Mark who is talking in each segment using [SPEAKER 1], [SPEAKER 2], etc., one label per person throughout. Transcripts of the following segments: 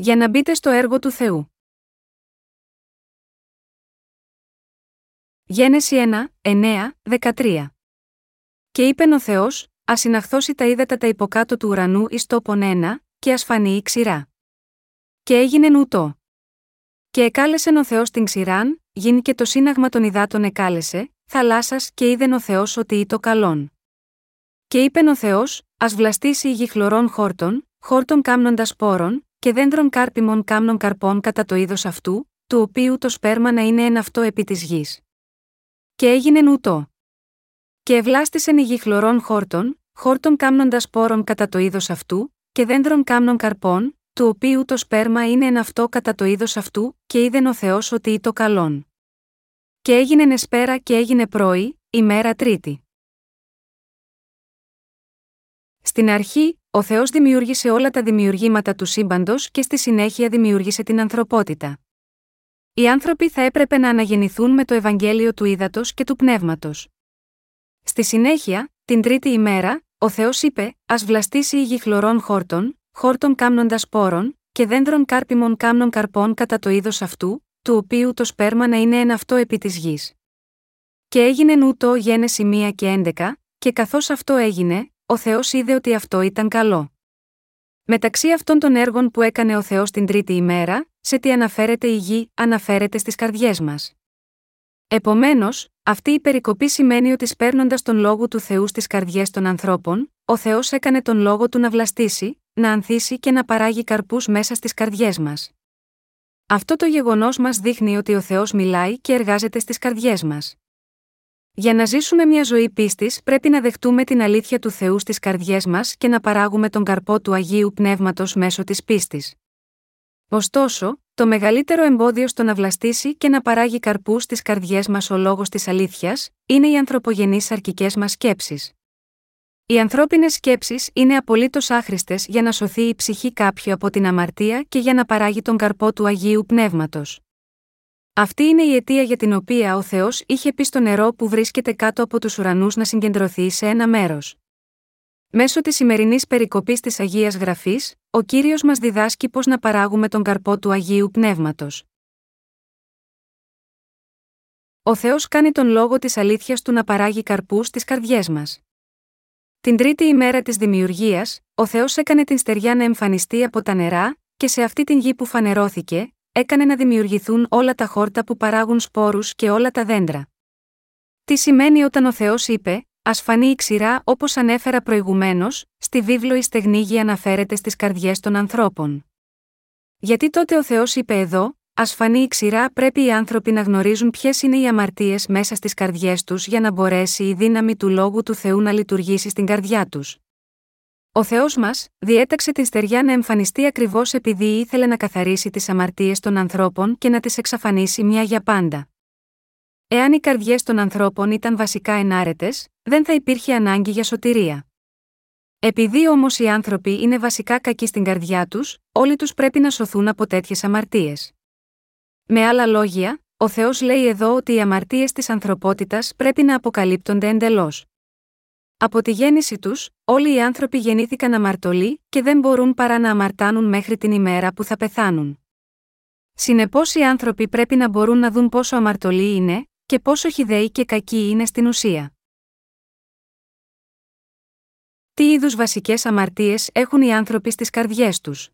[SPEAKER 1] για να μπείτε στο έργο του Θεού. Γένεση 1, 9, 13 Και είπε ο Θεός, Α συναχθώσει τα ύδατα τα υποκάτω του ουρανού εις τόπον ένα, και ασφανεί η ξηρά. Και έγινε νουτό. Και εκάλεσε ο Θεός την ξηράν, γίνει και το σύναγμα των υδάτων εκάλεσε, θαλάσσας και είδεν ο Θεός ότι είτο καλόν. Και είπε ο Θεός, Α βλαστήσει η γη χλωρών χόρτων, χόρτων κάμνοντας πόρων, και δέντρων κάρπιμων κάμνων καρπών κατά το είδος αυτού, του οποίου το σπέρμα να είναι ένα αυτό επί της γης. Και έγινε νουτό. Και ευλάστησεν η γη χλωρών χόρτων, χόρτων κάμνοντας πόρων κατά το είδος αυτού, και δέντρων κάμνων καρπών, του οποίου το σπέρμα είναι ένα αυτό κατά το είδος αυτού, και είδεν ο Θεός ότι είτο καλόν. Και έγινε νεσπέρα και έγινε πρωί, ημέρα τρίτη. Στην αρχή, ο Θεός δημιούργησε όλα τα δημιουργήματα του σύμπαντος και στη συνέχεια δημιούργησε την ανθρωπότητα. Οι άνθρωποι θα έπρεπε να αναγεννηθούν με το Ευαγγέλιο του ύδατο και του πνεύματος. Στη συνέχεια, την τρίτη ημέρα, ο Θεός είπε: Α βλαστήσει η γη χλωρών χόρτων, χόρτων κάμνοντας πόρων, και δέντρων κάρπιμων κάμνων καρπών κατά το είδος αυτού, του οποίου το σπέρμα να είναι ένα αυτό επί της γης. Και έγινε νούτο γένεση 1 και 11, και καθώς αυτό έγινε, ο Θεός είδε ότι αυτό ήταν καλό. Μεταξύ αυτών των έργων που έκανε ο Θεός την τρίτη ημέρα, σε τι αναφέρεται η γη, αναφέρεται στις καρδιές μας. Επομένως, αυτή η περικοπή σημαίνει ότι σπέρνοντας τον λόγο του Θεού στις καρδιές των ανθρώπων, ο Θεός έκανε τον λόγο του να βλαστήσει, να ανθίσει και να παράγει καρπούς μέσα στις καρδιές μας. Αυτό το γεγονός μας δείχνει ότι ο Θεός μιλάει και εργάζεται στις καρδιές μας. Για να ζήσουμε μια ζωή πίστης, πρέπει να δεχτούμε την αλήθεια του Θεού στις καρδιές μας και να παράγουμε τον καρπό του Αγίου Πνεύματος μέσω της πίστης. Ωστόσο, το μεγαλύτερο εμπόδιο στο να βλαστήσει και να παράγει καρπού στις καρδιές μας ο λόγος της αλήθειας, είναι οι ανθρωπογενείς αρκικέ μας σκέψεις. Οι ανθρώπινες σκέψεις είναι απολύτως άχρηστες για να σωθεί η ψυχή κάποιου από την αμαρτία και για να παράγει τον καρπό του Αγίου Πνεύματος. Αυτή είναι η αιτία για την οποία ο Θεός είχε πει στο νερό που βρίσκεται κάτω από τους ουρανούς να συγκεντρωθεί σε ένα μέρος. Μέσω της σημερινής περικοπής της Αγίας Γραφής, ο κύριος μας διδάσκει πώς να παράγουμε τον καρπό του Αγίου Πνεύματος. Ο Θεός κάνει τον λόγο της αλήθειας του να παράγει καρπούς στις καρδιές μας. Την τρίτη ημέρα της δημιουργίας, ο Θεός έκανε την στεριά να εμφανιστεί από τα νερά, και σε αυτή την γη που φανερώθηκε, έκανε να δημιουργηθούν όλα τα χόρτα που παράγουν σπόρους και όλα τα δέντρα. Τι σημαίνει όταν ο Θεός είπε, Α φανεί η ξηρά όπως ανέφερα προηγουμένως, στη βίβλο η στεγνή γη αναφέρεται στις καρδιές των ανθρώπων. Γιατί τότε ο Θεός είπε εδώ, Α φανεί η ξηρά πρέπει οι άνθρωποι να γνωρίζουν ποιες είναι οι αμαρτίες μέσα στις καρδιές τους για να μπορέσει η δύναμη του λόγου του Θεού να λειτουργήσει στην καρδιά τους. Ο Θεός μας, διέταξε την στεριά να εμφανιστεί ακριβώς επειδή ήθελε να καθαρίσει τις αμαρτίες των ανθρώπων και να τις εξαφανίσει μια για πάντα. Εάν οι καρδιές των ανθρώπων ήταν βασικά ενάρετες, δεν θα υπήρχε ανάγκη για σωτηρία. Επειδή όμως οι άνθρωποι είναι βασικά κακοί στην καρδιά τους, όλοι τους πρέπει να σωθούν από τέτοιες αμαρτίες. Με άλλα λόγια, ο Θεός λέει εδώ ότι οι αμαρτίες της ανθρωπότητας πρέπει να αποκαλύπτονται εντελώς. Από τη γέννηση τους, όλοι οι άνθρωποι γεννήθηκαν αμαρτωλοί και δεν μπορούν παρά να αμαρτάνουν μέχρι την ημέρα που θα πεθάνουν. Συνεπώς οι άνθρωποι πρέπει να μπορούν να δουν πόσο αμαρτωλοί είναι, και πόσο χιδαίοι και κακοί είναι στην ουσία. Τι είδους βασικές αμαρτίες έχουν οι άνθρωποι στις καρδιές τους;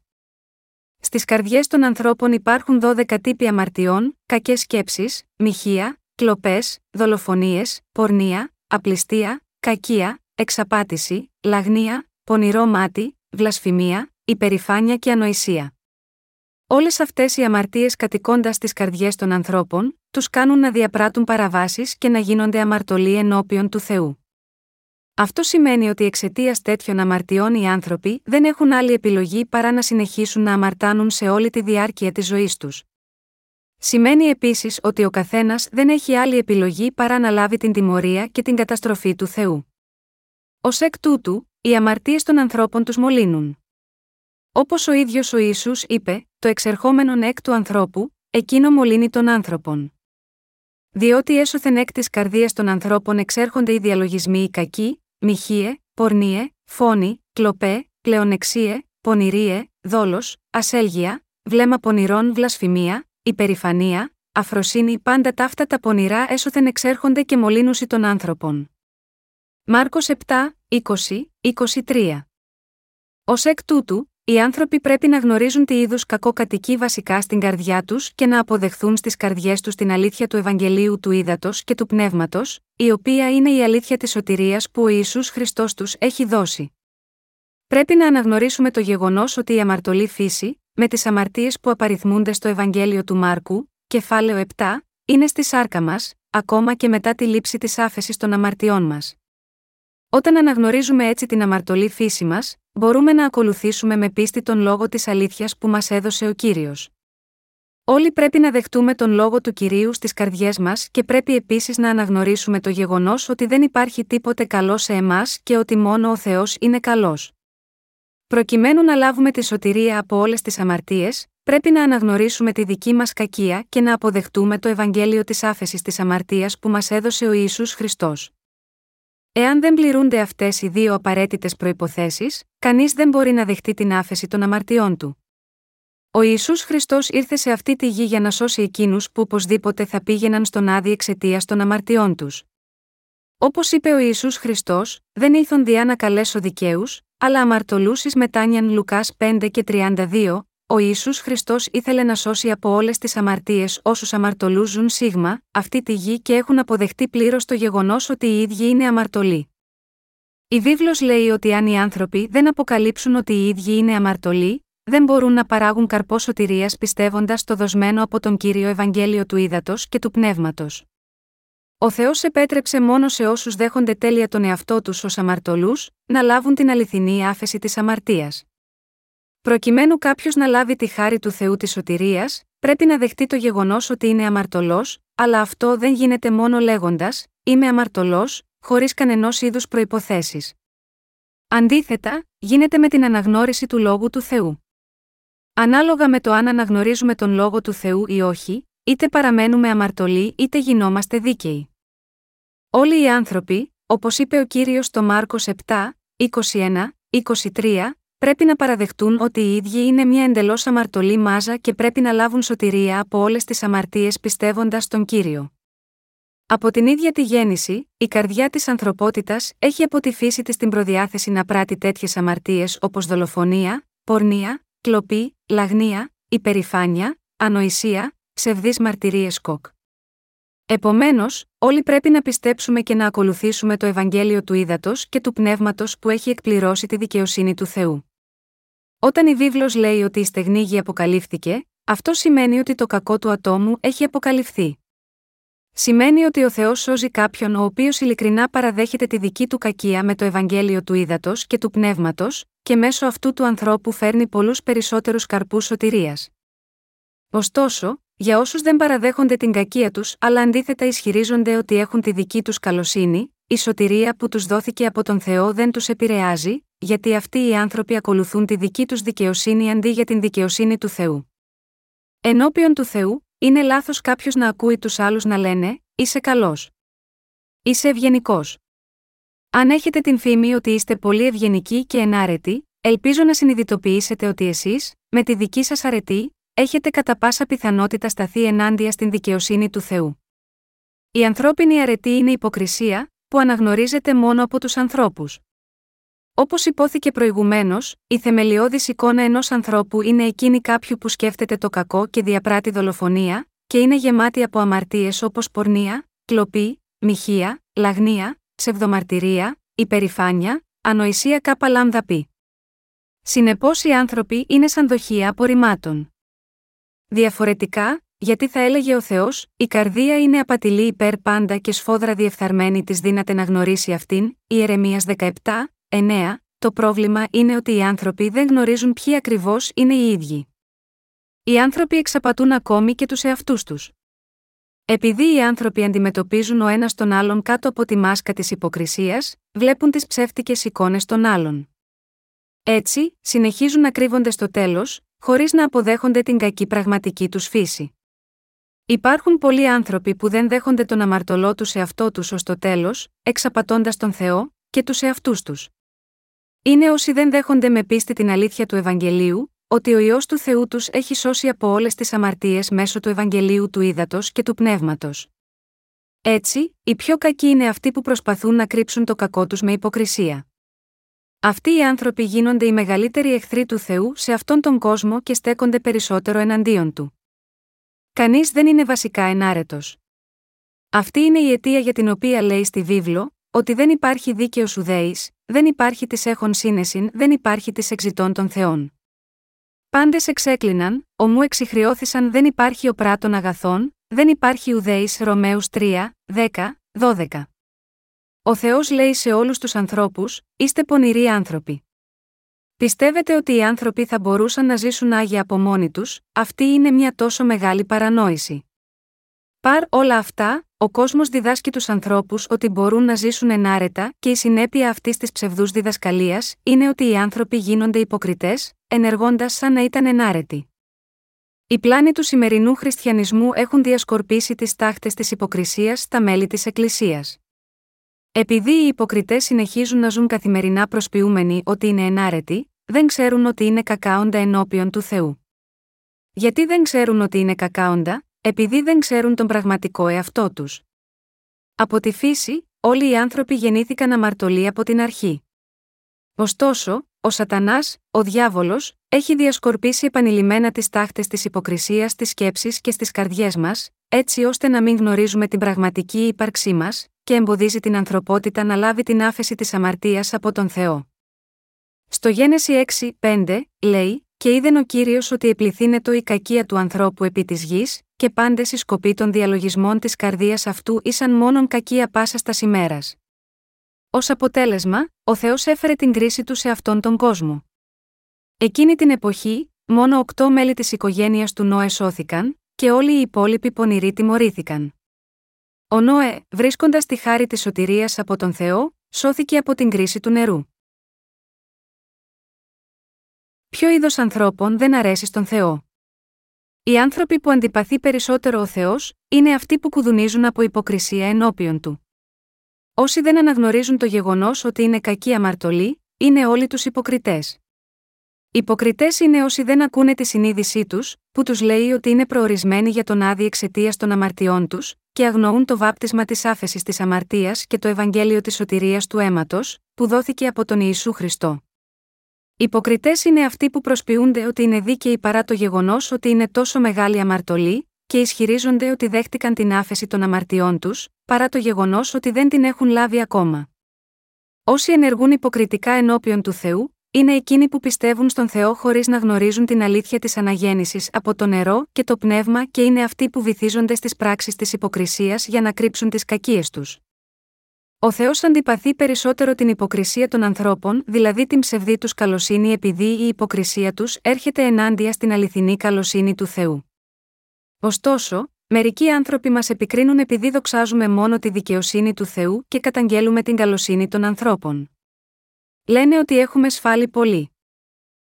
[SPEAKER 1] Στις καρδιές των ανθρώπων υπάρχουν 12 τύποι αμαρτιών, κακές σκέψεις, μοιχεία, κλοπές, δολοφονίες, πορνεία, απληστία, κακία, εξαπάτηση, λαγνία, πονηρό μάτι, βλασφημία, υπερηφάνεια και ανοησία. Όλες αυτές οι αμαρτίες κατοικώντας στι καρδιές των ανθρώπων, τους κάνουν να διαπράττουν παραβάσεις και να γίνονται αμαρτωλοί ενώπιον του Θεού. Αυτό σημαίνει ότι εξαιτίας τέτοιων αμαρτιών οι άνθρωποι δεν έχουν άλλη επιλογή παρά να συνεχίσουν να αμαρτάνουν σε όλη τη διάρκεια της ζωής τους. Σημαίνει επίσης ότι ο καθένας δεν έχει άλλη επιλογή παρά να λάβει την τιμωρία και την καταστροφή του Θεού. Ω εκ τούτου, οι αμαρτίες των ανθρώπων τους μολύνουν. Όπως ο ίδιος ο Ιησούς είπε, το εξερχόμενον εκ του ανθρώπου, εκείνο μολύνει τον άνθρωπον. Διότι έσωθεν εκ της καρδίας των ανθρώπων εξέρχονται οι διαλογισμοί οι κακοί, μοιχείε, πορνίε, φόνοι, κλοπέ, πλεονεξίε, πονηρίε, δόλος, ασέλγεια, βλέμμα πονηρών βλασφημία, υπερηφανία, αφροσύνη πάντα ταύτα τα πονηρά έσωθεν εξέρχονται και μολύνουσι των άνθρωπων. Μάρκος 7, 20, 23 Ω εκ τούτου, οι άνθρωποι πρέπει να γνωρίζουν τι είδους κακό κατοικεί βασικά στην καρδιά τους και να αποδεχθούν στις καρδιές τους την αλήθεια του Ευαγγελίου του Ήδατος και του Πνεύματος, η οποία είναι η αλήθεια της σωτηρίας που ο Ιησούς Χριστός τους έχει δώσει. Πρέπει να αναγνωρίσουμε το γεγονός ότι η αμαρτωλή φύση, με τις αμαρτίες που απαριθμούνται στο Ευαγγέλιο του Μάρκου, κεφάλαιο 7, είναι στη σάρκα μας, ακόμα και μετά τη λήψη της άφεσης των αμαρτιών μας. Όταν αναγνωρίζουμε έτσι την αμαρτωλή φύση μας, μπορούμε να ακολουθήσουμε με πίστη τον λόγο της αλήθειας που μας έδωσε ο κύριος. Όλοι πρέπει να δεχτούμε τον λόγο του κυρίου στις καρδιές μας και πρέπει επίσης να αναγνωρίσουμε το γεγονός ότι δεν υπάρχει τίποτε καλό σε εμάς και ότι μόνο ο Θεός είναι καλός. Προκειμένου να λάβουμε τη σωτηρία από όλες τις αμαρτίες, πρέπει να αναγνωρίσουμε τη δική μας κακία και να αποδεχτούμε το Ευαγγέλιο της άφεσης της αμαρτίας που μας έδωσε ο Ιησούς Χριστός. Εάν δεν πληρούνται αυτές οι δύο απαραίτητες προποθέσει, κανείς δεν μπορεί να δεχτεί την άφεση των αμαρτιών του. Ο Ιησούς Χριστός ήρθε σε αυτή τη γη για να σώσει εκείνους που οπωσδήποτε θα πήγαιναν στον άδει εξαιτίας των αμαρτιών τους. Όπως είπε ο Ιησούς Χριστός, δεν ήλθον διά να καλέσω δικαίους, αλλά αμαρτωλού ει μετάνιαν Λουκάς 5 και 32, ο Ιησούς Χριστός ήθελε να σώσει από όλες τις αμαρτίες όσους αμαρτωλού ζουν σίγμα, αυτή τη γη και έχουν αποδεχτεί πλήρως το γεγονός ότι οι ίδιοι είναι αμαρτωλοί. Η βίβλος λέει ότι αν οι άνθρωποι δεν αποκαλύψουν ότι οι ίδιοι είναι αμαρτωλοί, δεν μπορούν να παράγουν καρπός σωτηρίας πιστεύοντας το δοσμένο από τον κύριο Ευαγγέλιο του Ήδατος και του Πνεύματος. Ο Θεός επέτρεψε μόνο σε όσους δέχονται τέλεια τον εαυτό τους ως αμαρτωλούς, να λάβουν την αληθινή άφεση της αμαρτίας. Προκειμένου κάποιος να λάβει τη χάρη του Θεού της σωτηρίας, πρέπει να δεχτεί το γεγονός ότι είναι αμαρτωλός, αλλά αυτό δεν γίνεται μόνο λέγοντας: Είμαι αμαρτωλός, χωρίς κανενός είδους προποθέσει. Αντίθετα, γίνεται με την αναγνώριση του λόγου του Θεού. Ανάλογα με το αν αναγνωρίζουμε τον λόγο του Θεού ή όχι, είτε παραμένουμε αμαρτωλοί είτε γινόμαστε δίκαιοι. Όλοι οι άνθρωποι, όπως είπε ο κύριος στο Μάρκος 7, 21, 23, πρέπει να παραδεχτούν ότι οι ίδιοι είναι μια εντελώς αμαρτωλή μάζα και πρέπει να λάβουν σωτηρία από όλες τις αμαρτίες πιστεύοντας τον κύριο. Από την ίδια τη γέννηση, η καρδιά της ανθρωπότητας έχει από τη φύση της την προδιάθεση να πράττει τέτοιες αμαρτίες όπως δολοφονία, πορνεία, κλοπή, λαγνία, υπερηφάνεια, ανοησία, ψευδείς μαρτυρίες κοκ. Επομένως, όλοι πρέπει να πιστέψουμε και να ακολουθήσουμε το Ευαγγέλιο του Ήδατος και του Πνεύματος που έχει εκπληρώσει τη δικαιοσύνη του Θεού. Όταν η βίβλος λέει ότι η στεγνή γη αποκαλύφθηκε, αυτό σημαίνει ότι το κακό του ατόμου έχει αποκαλυφθεί. Σημαίνει ότι ο Θεός σώζει κάποιον ο οποίος ειλικρινά παραδέχεται τη δική του κακία με το Ευαγγέλιο του Ήδατος και του Πνεύματος, και μέσω αυτού του ανθρώπου φέρνει πολλούς περισσότερους καρπούς σωτηρίας. Ωστόσο, για όσους δεν παραδέχονται την κακία τους αλλά αντίθετα ισχυρίζονται ότι έχουν τη δική τους καλοσύνη, η σωτηρία που τους δόθηκε από τον Θεό δεν τους επηρεάζει, γιατί αυτοί οι άνθρωποι ακολουθούν τη δική τους δικαιοσύνη αντί για την δικαιοσύνη του Θεού. Ενώπιον του Θεού, είναι λάθος κάποιος να ακούει τους άλλους να λένε: Είσαι καλός. Είσαι ευγενικός. Αν έχετε την φήμη ότι είστε πολύ ευγενικοί και ενάρετοι, ελπίζω να συνειδητοποιήσετε ότι εσείς, με τη δική σας αρετή, έχετε κατά πάσα πιθανότητα σταθεί ενάντια στην δικαιοσύνη του Θεού. Η ανθρώπινη αρετή είναι υποκρισία, που αναγνωρίζεται μόνο από τους ανθρώπους. Όπως υπόθηκε προηγουμένως, η θεμελιώδης εικόνα ενός ανθρώπου είναι εκείνη κάποιου που σκέφτεται το κακό και διαπράττει δολοφονία, και είναι γεμάτη από αμαρτίες όπως πορνεία, κλοπή, μοιχεία, λαγνία, ψευδομαρτυρία, υπερηφάνεια, ανοησία κάπα λάμδα πι. Συνεπώς οι άνθρωποι είναι σαν δοχεία απορριμμάτων. Διαφορετικά, γιατί θα έλεγε ο Θεός, η καρδία είναι απατηλή υπέρ πάντα και σφόδρα διεφθαρμένη της δύναται να γνωρίσει αυτήν, Ιερεμίας 17, 9, το πρόβλημα είναι ότι οι άνθρωποι δεν γνωρίζουν ποιοι ακριβώς είναι οι ίδιοι. Οι άνθρωποι εξαπατούν ακόμη και τους εαυτούς τους. Επειδή οι άνθρωποι αντιμετωπίζουν ο ένας τον άλλον κάτω από τη μάσκα της υποκρισίας, βλέπουν τις ψεύτικες εικόνες των άλλων. Έτσι, συνεχίζουν να κρύβονται στο τέλος, χωρίς να αποδέχονται την κακή πραγματική τους φύση. Υπάρχουν πολλοί άνθρωποι που δεν δέχονται τον αμαρτωλό τους εαυτό τους ως το τέλος, εξαπατώντας τον Θεό και τους εαυτούς τους. Είναι όσοι δεν δέχονται με πίστη την αλήθεια του Ευαγγελίου, ότι ο ιό του Θεού τους έχει σώσει από όλες τις αμαρτίες μέσω του Ευαγγελίου του Ήδατος και του Πνεύματος. Έτσι, οι πιο κακοί είναι αυτοί που προσπαθούν να κρύψουν το κακό τους με υποκρισία. Αυτοί οι άνθρωποι γίνονται οι μεγαλύτεροι εχθροί του Θεού σε αυτόν τον κόσμο και στέκονται περισσότερο εναντίον του. Κανείς δεν είναι βασικά ενάρετος. Αυτή είναι η αιτία για την οποία λέει στη βίβλο, ότι δεν υπάρχει δίκαιος ουδέης, δεν υπάρχει της έχων σύνεσιν, δεν υπάρχει της εξητών των Θεών. Πάντες εξέκλειναν, ομού εξηχρειώθησαν δεν υπάρχει ο πράτων αγαθών, δεν υπάρχει ουδέης Ρωμαίους 3, 10, 12. Ο Θεός λέει σε όλους τους ανθρώπους: Είστε πονηροί άνθρωποι. Πιστεύετε ότι οι άνθρωποι θα μπορούσαν να ζήσουν άγια από μόνοι τους, αυτή είναι μια τόσο μεγάλη παρανόηση. Παρ όλα αυτά, ο κόσμος διδάσκει τους ανθρώπους ότι μπορούν να ζήσουν ενάρετα και η συνέπεια αυτής της ψευδούς διδασκαλίας είναι ότι οι άνθρωποι γίνονται υποκριτές, ενεργώντας σαν να ήταν ενάρετοι. Οι πλάνοι του σημερινού χριστιανισμού έχουν διασκορπίσει τις τάχτες της υποκρισίας στα μέλη της Εκκλησίας. Επειδή οι υποκριτές συνεχίζουν να ζουν καθημερινά προσποιούμενοι ότι είναι ενάρετοι, δεν ξέρουν ότι είναι κακάοντα ενώπιον του Θεού. Γιατί δεν ξέρουν ότι είναι κακάοντα, επειδή δεν ξέρουν τον πραγματικό εαυτό τους. Από τη φύση, όλοι οι άνθρωποι γεννήθηκαν αμαρτωλοί από την αρχή. Ωστόσο, ο Σατανάς, ο διάβολος, έχει διασκορπίσει επανειλημμένα τις τάχτες της υποκρισίας στι σκέψει και στις καρδιές μας, έτσι ώστε να μην γνωρίζουμε την πραγματική ύπαρξή μας, και εμποδίζει την ανθρωπότητα να λάβει την άφεση της αμαρτίας από τον Θεό. Στο Γένεση 6, 5, λέει: Και είδεν ο κύριος ότι επληθύνετο η κακία του ανθρώπου επί της γης, και πάντε οι σκοποί των διαλογισμών της καρδίας αυτού ήσαν μόνον κακία πάσα στα ημέρα. Ω αποτέλεσμα, ο Θεός έφερε την κρίση του σε αυτόν τον κόσμο. Εκείνη την εποχή, μόνο οκτώ μέλη της οικογένειας του Νόε σώθηκαν, και όλοι οι υπόλοιποι πονηροί τιμωρήθηκαν. Ο Νόε, βρίσκοντας τη χάρη της σωτηρίας από τον Θεό, σώθηκε από την κρίση του νερού. Ποιο είδος ανθρώπων δεν αρέσει στον Θεό; Οι άνθρωποι που αντιπαθεί περισσότερο ο Θεός, είναι αυτοί που κουδουνίζουν από υποκρισία ενώπιον του. Όσοι δεν αναγνωρίζουν το γεγονός ότι είναι κακοί αμαρτωλοί, είναι όλοι τους υποκριτές. Υποκριτές είναι όσοι δεν ακούνε τη συνείδησή τους, που τους λέει ότι είναι προορισμένοι για τον άδει εξαιτίας των αμαρτιών τους, και αγνοούν το βάπτισμα της άφεσης της αμαρτίας και το Ευαγγέλιο της σωτηρίας του αίματος, που δόθηκε από τον Ιησού Χριστό. Υποκριτές είναι αυτοί που προσποιούνται ότι είναι δίκαιοι παρά το γεγονός ότι είναι τόσο μεγάλη αμαρτωλή, και ισχυρίζονται ότι δέχτηκαν την άφεση των αμαρτιών τους, παρά το γεγονός ότι δεν την έχουν λάβει ακόμα. Όσοι ενεργούν υποκριτικά ενώπιον του Θεού, είναι εκείνοι που πιστεύουν στον Θεό χωρίς να γνωρίζουν την αλήθεια της αναγέννησης από το νερό και το πνεύμα και είναι αυτοί που βυθίζονται στις πράξεις της υποκρισίας για να κρύψουν τις κακίες τους. Ο Θεός αντιπαθεί περισσότερο την υποκρισία των ανθρώπων, δηλαδή την ψευδή τους καλοσύνη, επειδή η υποκρισία τους έρχεται ενάντια στην αληθινή καλοσύνη του Θεού. Ωστόσο, μερικοί άνθρωποι μας επικρίνουν επειδή δοξάζουμε μόνο τη δικαιοσύνη του Θεού και καταγγέλουμε την καλοσύνη των ανθρώπων. Λένε ότι έχουμε σφάλει πολύ.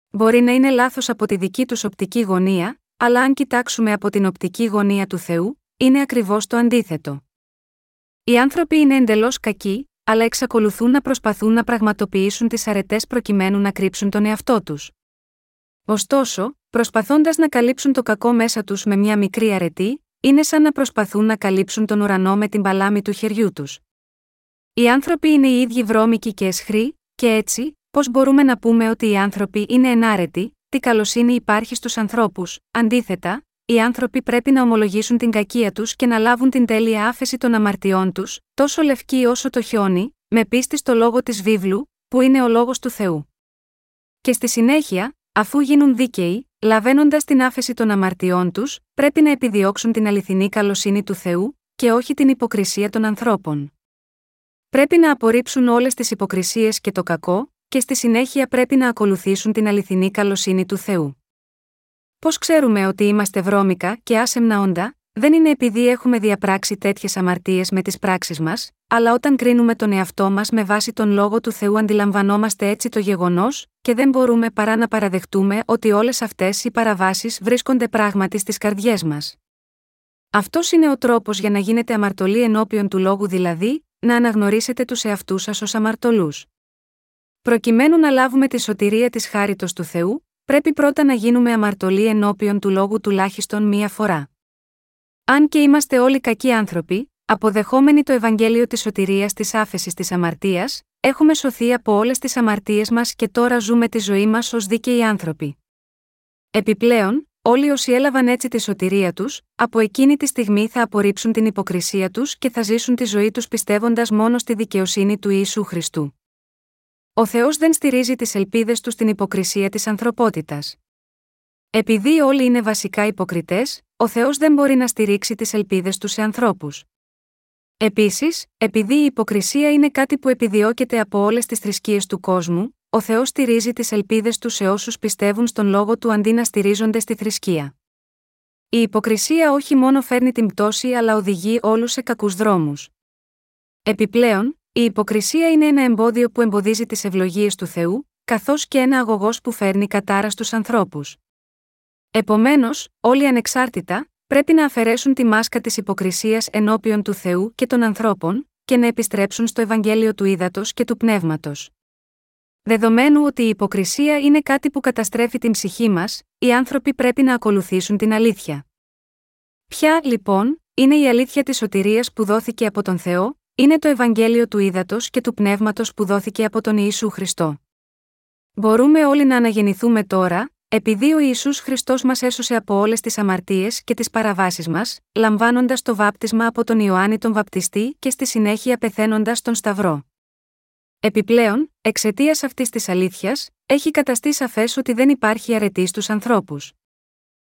[SPEAKER 1] Μπορεί να είναι λάθος από τη δική τους οπτική γωνία, αλλά αν κοιτάξουμε από την οπτική γωνία του Θεού, είναι ακριβώς το αντίθετο. Οι άνθρωποι είναι εντελώς κακοί, αλλά εξακολουθούν να προσπαθούν να πραγματοποιήσουν τις αρετές προκειμένου να κρύψουν τον εαυτό τους. Ωστόσο, προσπαθώντας να καλύψουν το κακό μέσα τους με μια μικρή αρετή, είναι σαν να προσπαθούν να καλύψουν τον ουρανό με την παλάμη του χεριού τους. Οι άνθρωποι είναι οι ίδιοι βρώμικοι και εσχροί, και έτσι, πώς μπορούμε να πούμε ότι οι άνθρωποι είναι ενάρετοι, τι καλοσύνη υπάρχει στους ανθρώπους, αντίθετα, οι άνθρωποι πρέπει να ομολογήσουν την κακία τους και να λάβουν την τέλεια άφεση των αμαρτιών τους, τόσο λευκή όσο το χιόνι, με πίστη στο λόγο της βίβλου, που είναι ο λόγος του Θεού. Και στη συνέχεια, αφού γίνουν δίκαιοι, λαβαίνοντας την άφεση των αμαρτιών τους, πρέπει να επιδιώξουν την αληθινή καλοσύνη του Θεού, και όχι την υποκρισία των ανθρώπων. Πρέπει να απορρίψουν όλες τις υποκρισίες και το κακό, και στη συνέχεια πρέπει να ακολουθήσουν την αληθινή καλοσύνη του Θεού. Πώς ξέρουμε ότι είμαστε βρώμικα και άσεμνα όντα, δεν είναι επειδή έχουμε διαπράξει τέτοιες αμαρτίες με τις πράξεις μας, αλλά όταν κρίνουμε τον εαυτό μας με βάση τον λόγο του Θεού αντιλαμβανόμαστε έτσι το γεγονός, και δεν μπορούμε παρά να παραδεχτούμε ότι όλες αυτές οι παραβάσεις βρίσκονται πράγματι στις καρδιές μας. Αυτός είναι ο τρόπος για να γίνετε αμαρτωλοί ενώπιον του λόγου δηλαδή, να αναγνωρίσετε τους εαυτούς σας ως αμαρτωλούς. Προκειμένου να λάβουμε τη σωτηρία της χάριτος του Θεού, πρέπει πρώτα να γίνουμε αμαρτωλοί ενώπιον του λόγου τουλάχιστον μία φορά. Αν και είμαστε όλοι κακοί άνθρωποι, αποδεχόμενοι το Ευαγγέλιο της σωτηρίας της άφεσης της αμαρτίας, έχουμε σωθεί από όλες τις αμαρτίες μας και τώρα ζούμε τη ζωή μας ως δίκαιοι άνθρωποι. Επιπλέον, όλοι όσοι έλαβαν έτσι τη σωτηρία τους, από εκείνη τη στιγμή θα απορρίψουν την υποκρισία τους και θα ζήσουν τη ζωή τους πιστεύοντας μόνο στη δικαιοσύνη του Ιησού Χριστού. Ο Θεός δεν στηρίζει τις ελπίδες τους στην υποκρισία της ανθρωπότητας. Επειδή όλοι είναι βασικά υποκριτές, ο Θεός δεν μπορεί να στηρίξει τις ελπίδες τους σε ανθρώπους. Επίσης, επειδή η υποκρισία είναι κάτι που επιδιώκεται από όλες τις θρησκείες του κόσμου, ο Θεός στηρίζει τις ελπίδες του σε όσους πιστεύουν στον λόγο του αντί να στηρίζονται στη θρησκεία. Η υποκρισία όχι μόνο φέρνει την πτώση αλλά οδηγεί όλους σε κακούς δρόμους. Επιπλέον, η υποκρισία είναι ένα εμπόδιο που εμποδίζει τις ευλογίες του Θεού, καθώς και ένα αγωγός που φέρνει κατάρα στους ανθρώπους. Επομένως, όλοι ανεξάρτητα, πρέπει να αφαιρέσουν τη μάσκα της υποκρισίας ενώπιον του Θεού και των ανθρώπων, και να επιστρέψουν στο Ευαγγέλιο του Ήδατος και του Πνεύματος. Δεδομένου ότι η υποκρισία είναι κάτι που καταστρέφει την ψυχή μας, οι άνθρωποι πρέπει να ακολουθήσουν την αλήθεια. Ποια, λοιπόν, είναι η αλήθεια της σωτηρίας που δόθηκε από τον Θεό, είναι το Ευαγγέλιο του Ήδατος και του Πνεύματος που δόθηκε από τον Ιησού Χριστό. Μπορούμε όλοι να αναγεννηθούμε τώρα, επειδή ο Ιησούς Χριστός μας έσωσε από όλες τις αμαρτίες και τις παραβάσεις μας, λαμβάνοντας το βάπτισμα από τον Ιωάννη τον Βαπτιστή και στη συνέχεια πεθαίνοντας τον Σταυρό. Επιπλέον, εξαιτίας αυτής της αλήθειας, έχει καταστεί σαφές ότι δεν υπάρχει αρετή στους ανθρώπους.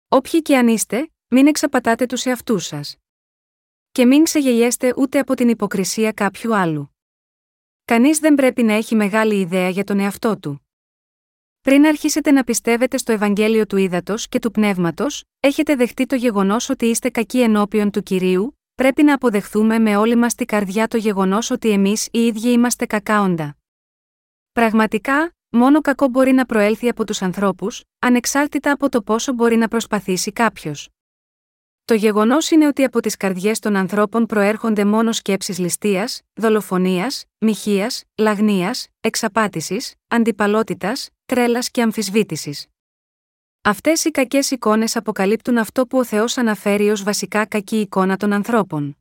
[SPEAKER 1] Όποιοι και αν είστε, μην εξαπατάτε τους εαυτούς σας. Και μην ξεγελιέστε ούτε από την υποκρισία κάποιου άλλου. Κανείς δεν πρέπει να έχει μεγάλη ιδέα για τον εαυτό του. Πριν αρχίσετε να πιστεύετε στο Ευαγγέλιο του Ήδατος και του Πνεύματος, έχετε δεχτεί το γεγονός ότι είστε κακοί ενώπιον του κυρίου, πρέπει να αποδεχθούμε με όλη μας την καρδιά το γεγονός ότι εμείς οι ίδιοι είμαστε κακάοντα. Πραγματικά, μόνο κακό μπορεί να προέλθει από τους ανθρώπους, ανεξάρτητα από το πόσο μπορεί να προσπαθήσει κάποιος. Το γεγονός είναι ότι από τις καρδιές των ανθρώπων προέρχονται μόνο σκέψεις ληστείας, δολοφονίας, μοιχείας, λαγνίας, εξαπάτησης, αντιπαλότητας, τρέλας και αμφισβήτησης. Αυτές οι κακές εικόνες αποκαλύπτουν αυτό που ο Θεός αναφέρει ως βασικά κακή εικόνα των ανθρώπων.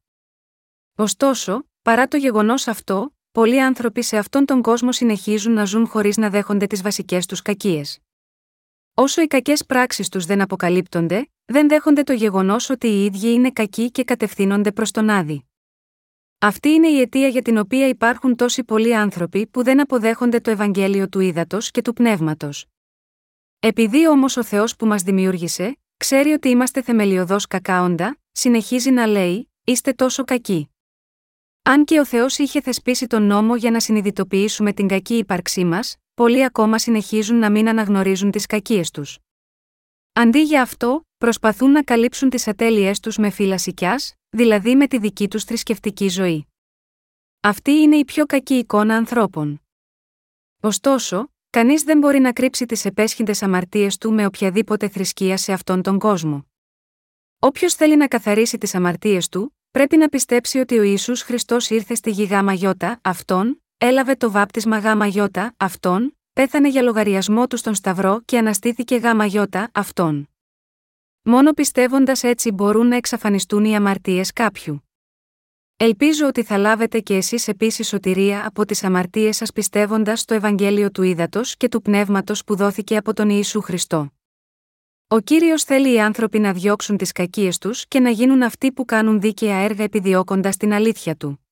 [SPEAKER 1] Ωστόσο, παρά το γεγονός αυτό, πολλοί άνθρωποι σε αυτόν τον κόσμο συνεχίζουν να ζουν χωρίς να δέχονται τις βασικές τους κακίες. Όσο οι κακές πράξεις τους δεν αποκαλύπτονται, δεν δέχονται το γεγονός ότι οι ίδιοι είναι κακοί και κατευθύνονται προς τον Άδη. Αυτή είναι η αιτία για την οποία υπάρχουν τόσοι πολλοί άνθρωποι που δεν αποδέχονται το Ευαγγέλιο του Ήδατος και του Πνεύματος. Επειδή όμως ο Θεός που μας δημιούργησε, ξέρει ότι είμαστε θεμελιωδώς κακάοντα, συνεχίζει να λέει: Είστε τόσο κακοί. Αν και ο Θεός είχε θεσπίσει τον νόμο για να συνειδητοποιήσουμε την κακή ύπαρξή μας, πολλοί ακόμα συνεχίζουν να μην αναγνωρίζουν τις κακίες τους. Αντί για αυτό, προσπαθούν να καλύψουν τις ατέλειές τους με φύλασικιά, δηλαδή με τη δική τους θρησκευτική ζωή. Αυτή είναι η πιο κακή εικόνα ανθρώπων. Ωστόσο, κανείς δεν μπορεί να κρύψει τις επέσχυντες αμαρτίες του με οποιαδήποτε θρησκεία σε αυτόν τον κόσμο. Όποιος θέλει να καθαρίσει τις αμαρτίες του, πρέπει να πιστέψει ότι ο Ιησούς Χριστός ήρθε στη γη γάμα γιώτα, αυτόν, έλαβε το βάπτισμα γάμα γιώτα, αυτόν, πέθανε για λογαριασμό του στον Σταυρό και αναστήθηκε γάμα γιώτα, αυτόν. Μόνο πιστεύοντας έτσι μπορούν να εξαφανιστούν οι αμαρτίες κάποιου. Ελπίζω ότι θα λάβετε και εσείς επίσης σωτηρία από τις αμαρτίες σας πιστεύοντας στο Ευαγγέλιο του Ήδατος και του Πνεύματος που δόθηκε από τον Ιησού Χριστό. Ο κύριος θέλει οι άνθρωποι να διώξουν τις κακίες τους και να γίνουν αυτοί που κάνουν δίκαια έργα επιδιώκοντας την αλήθεια του.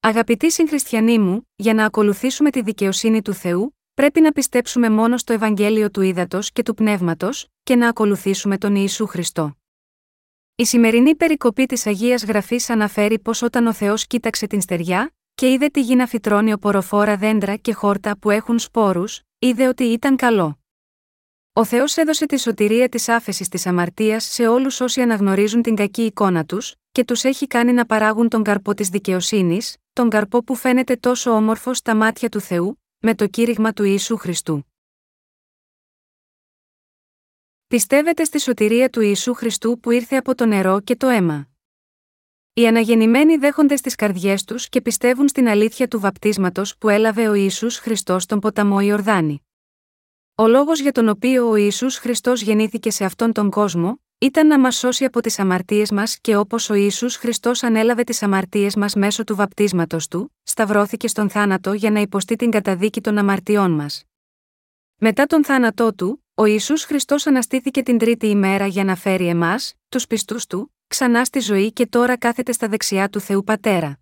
[SPEAKER 1] Αγαπητοί συγχριστιανοί μου, για να ακολουθήσουμε τη δικαιοσύνη του Θεού, πρέπει να πιστέψουμε μόνο στο Ευαγγέλιο του Ήδατος και του Πνεύματος, και να ακολουθήσουμε τον Ιησού Χριστό. Η σημερινή περικοπή της Αγίας Γραφής αναφέρει πως όταν ο Θεός κοίταξε την στεριά, και είδε τη γη να φυτρώνει οποροφόρα δέντρα και χόρτα που έχουν σπόρους, είδε ότι ήταν καλό. Ο Θεός έδωσε τη σωτηρία της άφεσης της αμαρτίας σε όλους όσοι αναγνωρίζουν την κακή εικόνα τους, και τους έχει κάνει να παράγουν τον καρπό της δικαιοσύνης, τον καρπό που φαίνεται τόσο όμορφο στα μάτια του Θεού, με το κήρυγμα του Ιησού Χριστού. Πιστεύετε στη σωτηρία του Ιησού Χριστού που ήρθε από το νερό και το αίμα. Οι αναγεννημένοι δέχονται στις καρδιές τους και πιστεύουν στην αλήθεια του βαπτίσματος που έλαβε ο Ιησούς Χριστός στον ποταμό Ιορδάνη. Ο λόγος για τον οποίο ο Ιησούς Χριστός γεννήθηκε σε αυτόν τον κόσμο, ήταν να μας σώσει από τις αμαρτίες μας και όπως ο Ιησούς Χριστός ανέλαβε τις αμαρτίες μας μέσω του βαπτίσματος του, σταυρώθηκε στον θάνατο για να υποστεί την καταδίκη των αμαρτιών μας. Μετά τον θάνατό του, ο Ιησούς Χριστός αναστήθηκε την τρίτη ημέρα για να φέρει εμάς, τους πιστούς του, ξανά στη ζωή και τώρα κάθεται στα δεξιά του Θεού Πατέρα.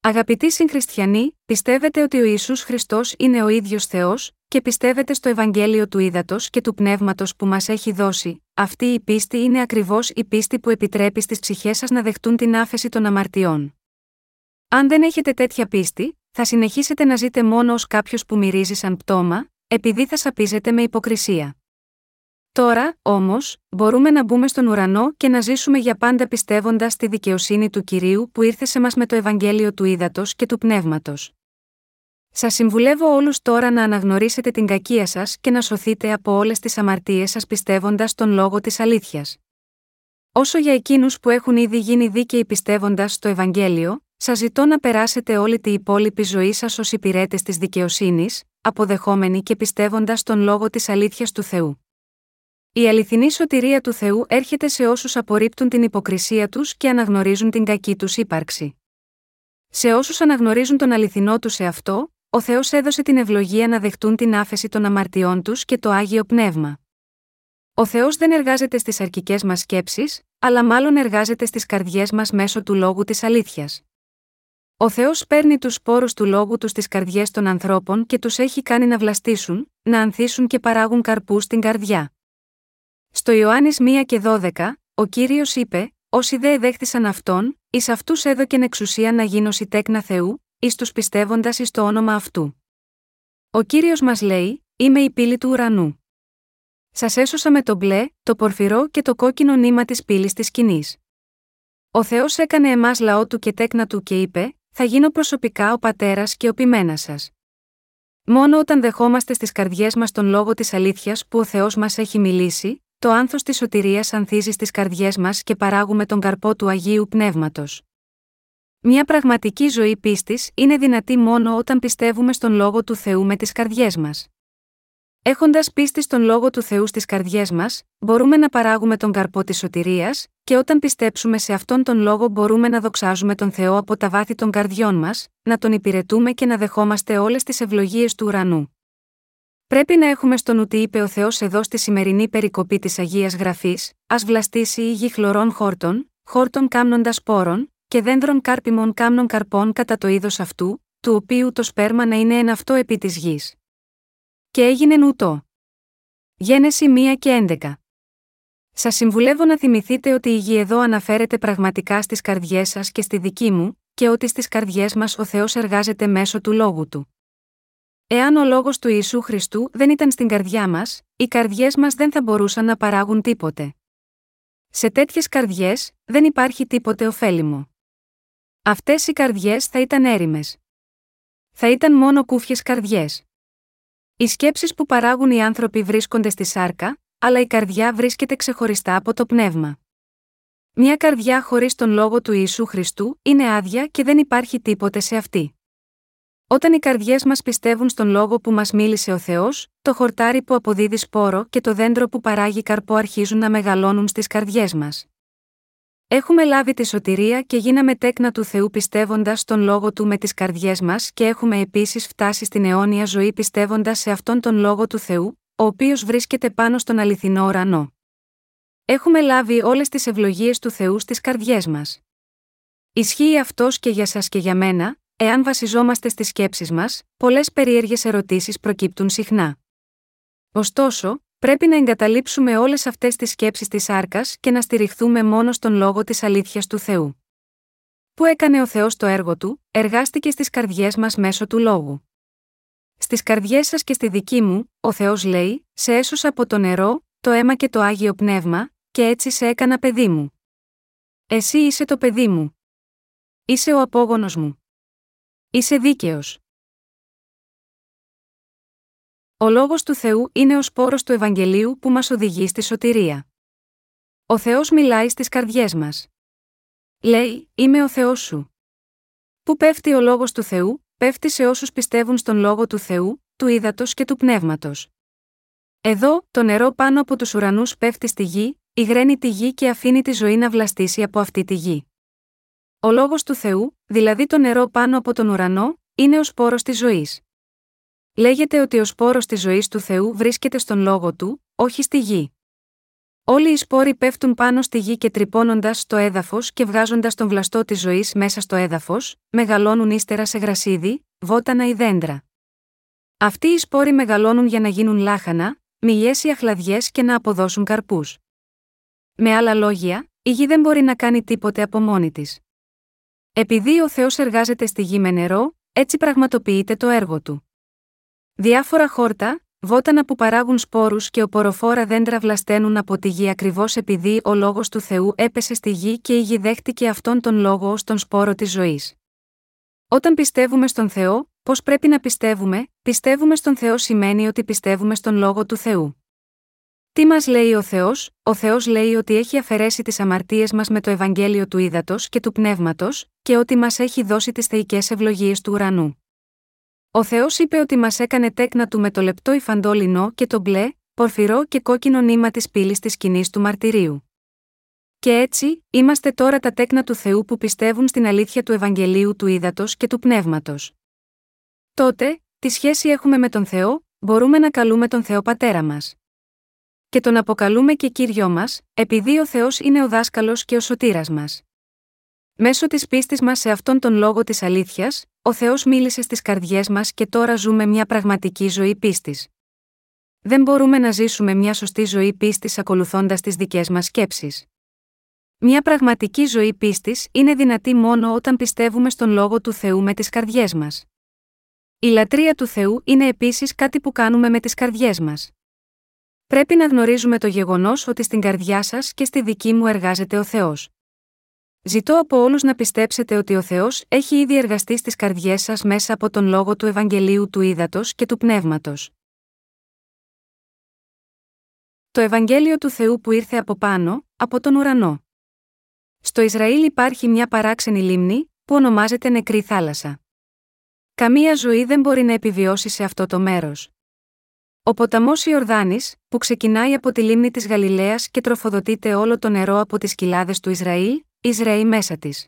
[SPEAKER 1] Αγαπητοί συγχριστιανοί, πιστεύετε ότι ο Ισού Χριστός είναι ο ίδιος Θεός, και πιστεύετε στο Ευαγγέλιο του Ήδατος και του Πνεύματος που μας έχει δώσει. Αυτή η πίστη είναι ακριβώς η πίστη που επιτρέπει στις ψυχές σας να δεχτούν την άφεση των αμαρτιών. Αν δεν έχετε τέτοια πίστη, θα συνεχίσετε να ζείτε μόνο ως κάποιος που μυρίζει σαν πτώμα, επειδή θα σαπίζετε με υποκρισία. Τώρα, όμως, μπορούμε να μπούμε στον ουρανό και να ζήσουμε για πάντα πιστεύοντας στη δικαιοσύνη του κυρίου που ήρθε σε μας με το Ευαγγέλιο του Ήδατος και του Πνεύματος. Σας συμβουλεύω όλους τώρα να αναγνωρίσετε την κακία σας και να σωθείτε από όλες τις αμαρτίες σας πιστεύοντας τον λόγο της αλήθειας. Όσο για εκείνους που έχουν ήδη γίνει δίκαιοι πιστεύοντας στο Ευαγγέλιο, σας ζητώ να περάσετε όλη την υπόλοιπη ζωή σας ως υπηρέτες της δικαιοσύνης, αποδεχόμενοι και πιστεύοντας τον λόγο της αλήθειας του Θεού. Η αληθινή σωτηρία του Θεού έρχεται σε όσους απορρίπτουν την υποκρισία τους και αναγνωρίζουν την κακή τους ύπαρξη. Σε όσους αναγνωρίζουν τον αληθινό τους σε αυτό, ο Θεός έδωσε την ευλογία να δεχτούν την άφεση των αμαρτιών τους και το άγιο πνεύμα. Ο Θεός δεν εργάζεται στις αρκικέ μας σκέψεις, αλλά μάλλον εργάζεται στις καρδιές μας μέσω του λόγου της αλήθειας. Ο Θεός παίρνει τους σπόρους του λόγου τους στις καρδιές των ανθρώπων και τους έχει κάνει να βλαστήσουν, να ανθίσουν και παράγουν καρπούς στην καρδιά. Στο Ιωάννης 1 και 12, ο κύριος είπε: Όσοι δε εδέχθησαν αυτόν, εις αυτούς έδωκεν εξουσία να γίνωση τέκνα Θεού, εις τους πιστεύοντας εις το όνομα αυτού. Ο κύριος μας λέει: Είμαι η πύλη του ουρανού. Σας έσωσα με το μπλε, το πορφυρό και το κόκκινο νήμα της πύλης της σκηνής. Ο Θεός έκανε εμάς λαό του και τέκνα του και είπε: Θα γίνω προσωπικά ο πατέρας και ο ποιμένας σας. Μόνο όταν δεχόμαστε στις καρδιές μας τον λόγο της αλήθειας που ο Θεός μας έχει μιλήσει, το άνθος της σωτηρίας ανθίζει στις καρδιές μας και παράγουμε τον καρπό του Αγίου Πνεύματος. Μια πραγματική ζωή πίστης είναι δυνατή μόνο όταν πιστεύουμε στον λόγο του Θεού με τις καρδιές μας. Έχοντας πίστη στον λόγο του Θεού στις καρδιές μας, μπορούμε να παράγουμε τον καρπό της σωτηρίας, και όταν πιστέψουμε σε αυτόν τον λόγο μπορούμε να δοξάζουμε τον Θεό από τα βάθη των καρδιών μας, να τον υπηρετούμε και να δεχόμαστε όλες τις ευλογίες του ουρανού. Πρέπει να έχουμε στον νου τι είπε ο Θεός εδώ στη σημερινή περικοπή της Αγίας Γραφής, ας βλαστήσει η γη χλωρών χόρτων, χόρτων κάμνοντας πόρων, και δένδρων κάρπιμων κάμνων καρπών κατά το είδος αυτού, του οποίου το σπέρμα να είναι ένα αυτό επί της γης. Και έγινε νούτο. Γένεση 1 και 11. Σας συμβουλεύω να θυμηθείτε ότι η γη εδώ αναφέρεται πραγματικά στις καρδιές σας και στη δική μου, και ότι στις καρδιές μας ο Θεός εργάζεται μέσω του λόγου του. Εάν ο λόγος του Ιησού Χριστού δεν ήταν στην καρδιά μας, οι καρδιές μας δεν θα μπορούσαν να παράγουν τίποτε. Σε τέτοιες καρδιές δεν υπάρχει τίποτε ωφέλιμο. Αυτές οι καρδιές θα ήταν έρημες. Θα ήταν μόνο κούφιες καρδιές. Οι σκέψεις που παράγουν οι άνθρωποι βρίσκονται στη σάρκα, αλλά η καρδιά βρίσκεται ξεχωριστά από το πνεύμα. Μια καρδιά χωρίς τον λόγο του Ιησού Χριστού είναι άδεια και δεν υπάρχει τίποτε σε αυτή. Όταν οι καρδιές μας πιστεύουν στον λόγο που μας μίλησε ο Θεός, το χορτάρι που αποδίδει σπόρο και το δέντρο που παράγει καρπό αρχίζουν να μεγαλώνουν στις καρδιές μας. Έχουμε λάβει τη σωτηρία και γίναμε τέκνα του Θεού πιστεύοντας στον λόγο του με τις καρδιές μας και έχουμε επίσης φτάσει στην αιώνια ζωή πιστεύοντας σε αυτόν τον λόγο του Θεού, ο οποίος βρίσκεται πάνω στον αληθινό ουρανό. Έχουμε λάβει όλες τις ευλογίες του Θεού στις καρδιές μας. Ισχύει αυτός και για σας και για μένα, Εάν βασιζόμαστε στις σκέψεις μας, πολλές περίεργε ερωτήσεις προκύπτουν συχνά. Ωστόσο, πρέπει να εγκαταλείψουμε όλες αυτές τις σκέψεις της άρκας και να στηριχθούμε μόνο στον λόγο της αλήθειας του Θεού. Που έκανε ο Θεός το έργο του, εργάστηκε στις καρδιές μας μέσω του λόγου. Στις καρδιές σας και στη δική μου, ο Θεός λέει: Σε έσωσα από το νερό, το αίμα και το άγιο πνεύμα, και έτσι σε έκανα παιδί μου. Εσύ είσαι το παιδί μου. Είσαι ο απόγονος μου. Είσαι δίκαιος. Ο λόγος του Θεού είναι ο σπόρος του Ευαγγελίου που μας οδηγεί στη σωτηρία. Ο Θεός μιλάει στις καρδιές μας. Λέει, είμαι ο Θεός σου. Πού πέφτει ο λόγος του Θεού, πέφτει σε όσους πιστεύουν στον λόγο του Θεού, του ύδατος και του πνεύματος. Εδώ, το νερό πάνω από τους ουρανούς πέφτει στη γη, υγραίνει τη γη και αφήνει τη ζωή να βλαστήσει από αυτή τη γη. Ο λόγος του Θεού, δηλαδή το νερό πάνω από τον ουρανό, είναι ο σπόρος της ζωής. Λέγεται ότι ο σπόρος της ζωής του Θεού βρίσκεται στον λόγο του, όχι στη γη. Όλοι οι σπόροι πέφτουν πάνω στη γη και τρυπώνοντας στο έδαφος και βγάζοντας τον βλαστό της ζωής μέσα στο έδαφος, μεγαλώνουν ύστερα σε γρασίδι, βότανα ή δέντρα. Αυτοί οι σπόροι μεγαλώνουν για να γίνουν λάχανα, μιλιές ή αχλαδιές και να αποδώσουν καρπούς. Με άλλα λόγια, η γη δεν μπορεί να κάνει τίποτε από μόνη της. Επειδή ο Θεός εργάζεται στη γη με νερό, έτσι πραγματοποιείται το έργο του. Διάφορα χόρτα, βότανα που παράγουν σπόρους και οποροφόρα δέντρα βλασταίνουν από τη γη ακριβώς επειδή ο λόγος του Θεού έπεσε στη γη και η γη δέχτηκε αυτόν τον λόγο ως τον σπόρο της ζωής. Όταν πιστεύουμε στον Θεό, πώς πρέπει να πιστεύουμε, πιστεύουμε στον Θεό σημαίνει ότι πιστεύουμε στον λόγο του Θεού. Τι μας λέει ο Θεός, ο Θεός λέει ότι έχει αφαιρέσει τις αμαρτίες μας με το Ευαγγέλιο του Ήδατος και του Πνεύματος, και ότι μας έχει δώσει τις θεϊκές ευλογίες του ουρανού. Ο Θεός είπε ότι μας έκανε τέκνα του με το λεπτό υφαντό λινό και το μπλε, πορφυρό και κόκκινο νήμα της πύλης της σκηνής του μαρτυρίου. Και έτσι, είμαστε τώρα τα τέκνα του Θεού που πιστεύουν στην αλήθεια του Ευαγγελίου του Ήδατος και του Πνεύματος. Τότε, τι σχέση έχουμε με τον Θεό, μπορούμε να καλούμε τον Θεό Πατέρα μας. Και τον αποκαλούμε και κύριο μας, επειδή ο Θεός είναι ο δάσκαλος και ο σωτήρας μας. Μέσω της πίστης μας σε αυτόν τον λόγο της αλήθειας, ο Θεός μίλησε στις καρδιές μας και τώρα ζούμε μια πραγματική ζωή πίστης. Δεν μπορούμε να ζήσουμε μια σωστή ζωή πίστης ακολουθώντας τις δικές μας σκέψεις. Μια πραγματική ζωή πίστης είναι δυνατή μόνο όταν πιστεύουμε στον λόγο του Θεού με τις καρδιές μας. Η λατρεία του Θεού είναι επίσης κάτι που κάνουμε με τις καρδιές μας. Πρέπει να γνωρίζουμε το γεγονός ότι στην καρδιά σας και στη δική μου εργάζεται ο Θεός. Ζητώ από όλους να πιστέψετε ότι ο Θεός έχει ήδη εργαστεί στις καρδιές σας μέσα από τον λόγο του Ευαγγελίου του Ήδατος και του Πνεύματος. Το Ευαγγέλιο του Θεού που ήρθε από πάνω, από τον ουρανό. Στο Ισραήλ υπάρχει μια παράξενη λίμνη, που ονομάζεται Νεκρή Θάλασσα. Καμία ζωή δεν μπορεί να επιβιώσει σε αυτό το μέρος. Ο ποταμός Ιορδάνης, που ξεκινάει από τη λίμνη της Γαλιλαίας και τροφοδοτείται όλο το νερό από τις κοιλάδες του Ισραήλ, Ισραήλ μέσα της.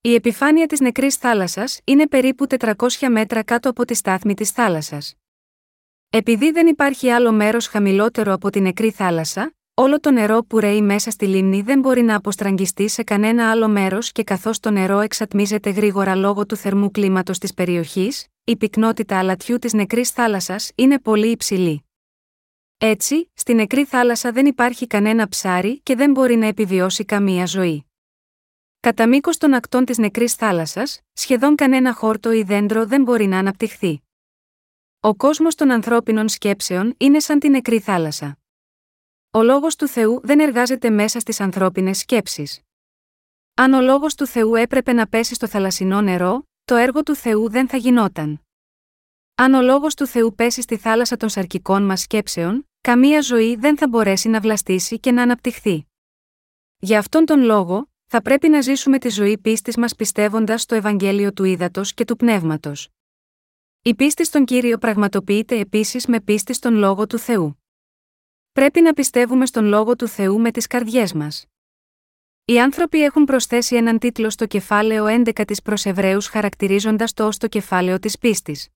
[SPEAKER 1] Η επιφάνεια της νεκρής θάλασσας είναι περίπου 400 μέτρα κάτω από τη στάθμη της θάλασσας. Επειδή δεν υπάρχει άλλο μέρος χαμηλότερο από τη νεκρή θάλασσα, όλο το νερό που ρέει μέσα στη λίμνη δεν μπορεί να αποστραγγιστεί σε κανένα άλλο μέρος και καθώς το νερό εξατμίζεται γρήγορα λόγω του θερμού κλίματος της περιοχής, η πυκνότητα αλατιού της νεκρής θάλασσας είναι πολύ υψηλή. Έτσι, στη νεκρή θάλασσα δεν υπάρχει κανένα ψάρι και δεν μπορεί να επιβιώσει καμία ζωή. Κατά μήκος των ακτών της νεκρής θάλασσας, σχεδόν κανένα χόρτο ή δέντρο δεν μπορεί να αναπτυχθεί. Ο κόσμος των ανθρώπινων σκέψεων είναι σαν την νεκρή θάλασσα. Ο λόγος του Θεού δεν εργάζεται μέσα στις ανθρώπινες σκέψεις. Αν ο λόγος του Θεού έπρεπε να πέσει στο θαλασσινό νερό, το έργο του Θεού δεν θα γινόταν. Αν ο λόγος του Θεού πέσει στη θάλασσα των σαρκικών μας σκέψεων, καμία ζωή δεν θα μπορέσει να βλαστήσει και να αναπτυχθεί. Για αυτόν τον λόγο, θα πρέπει να ζήσουμε τη ζωή πίστης μας πιστεύοντας στο Ευαγγέλιο του Ήδατος και του Πνεύματος. Η πίστη στον κύριο πραγματοποιείται επίσης με πίστη στον λόγο του Θεού. Πρέπει να πιστεύουμε στον λόγο του Θεού με τις καρδιές μας. Οι άνθρωποι έχουν προσθέσει έναν τίτλο στο κεφάλαιο 11 της προς Εβραίους χαρακτηρίζοντας το ως το κεφάλαιο της πίστης.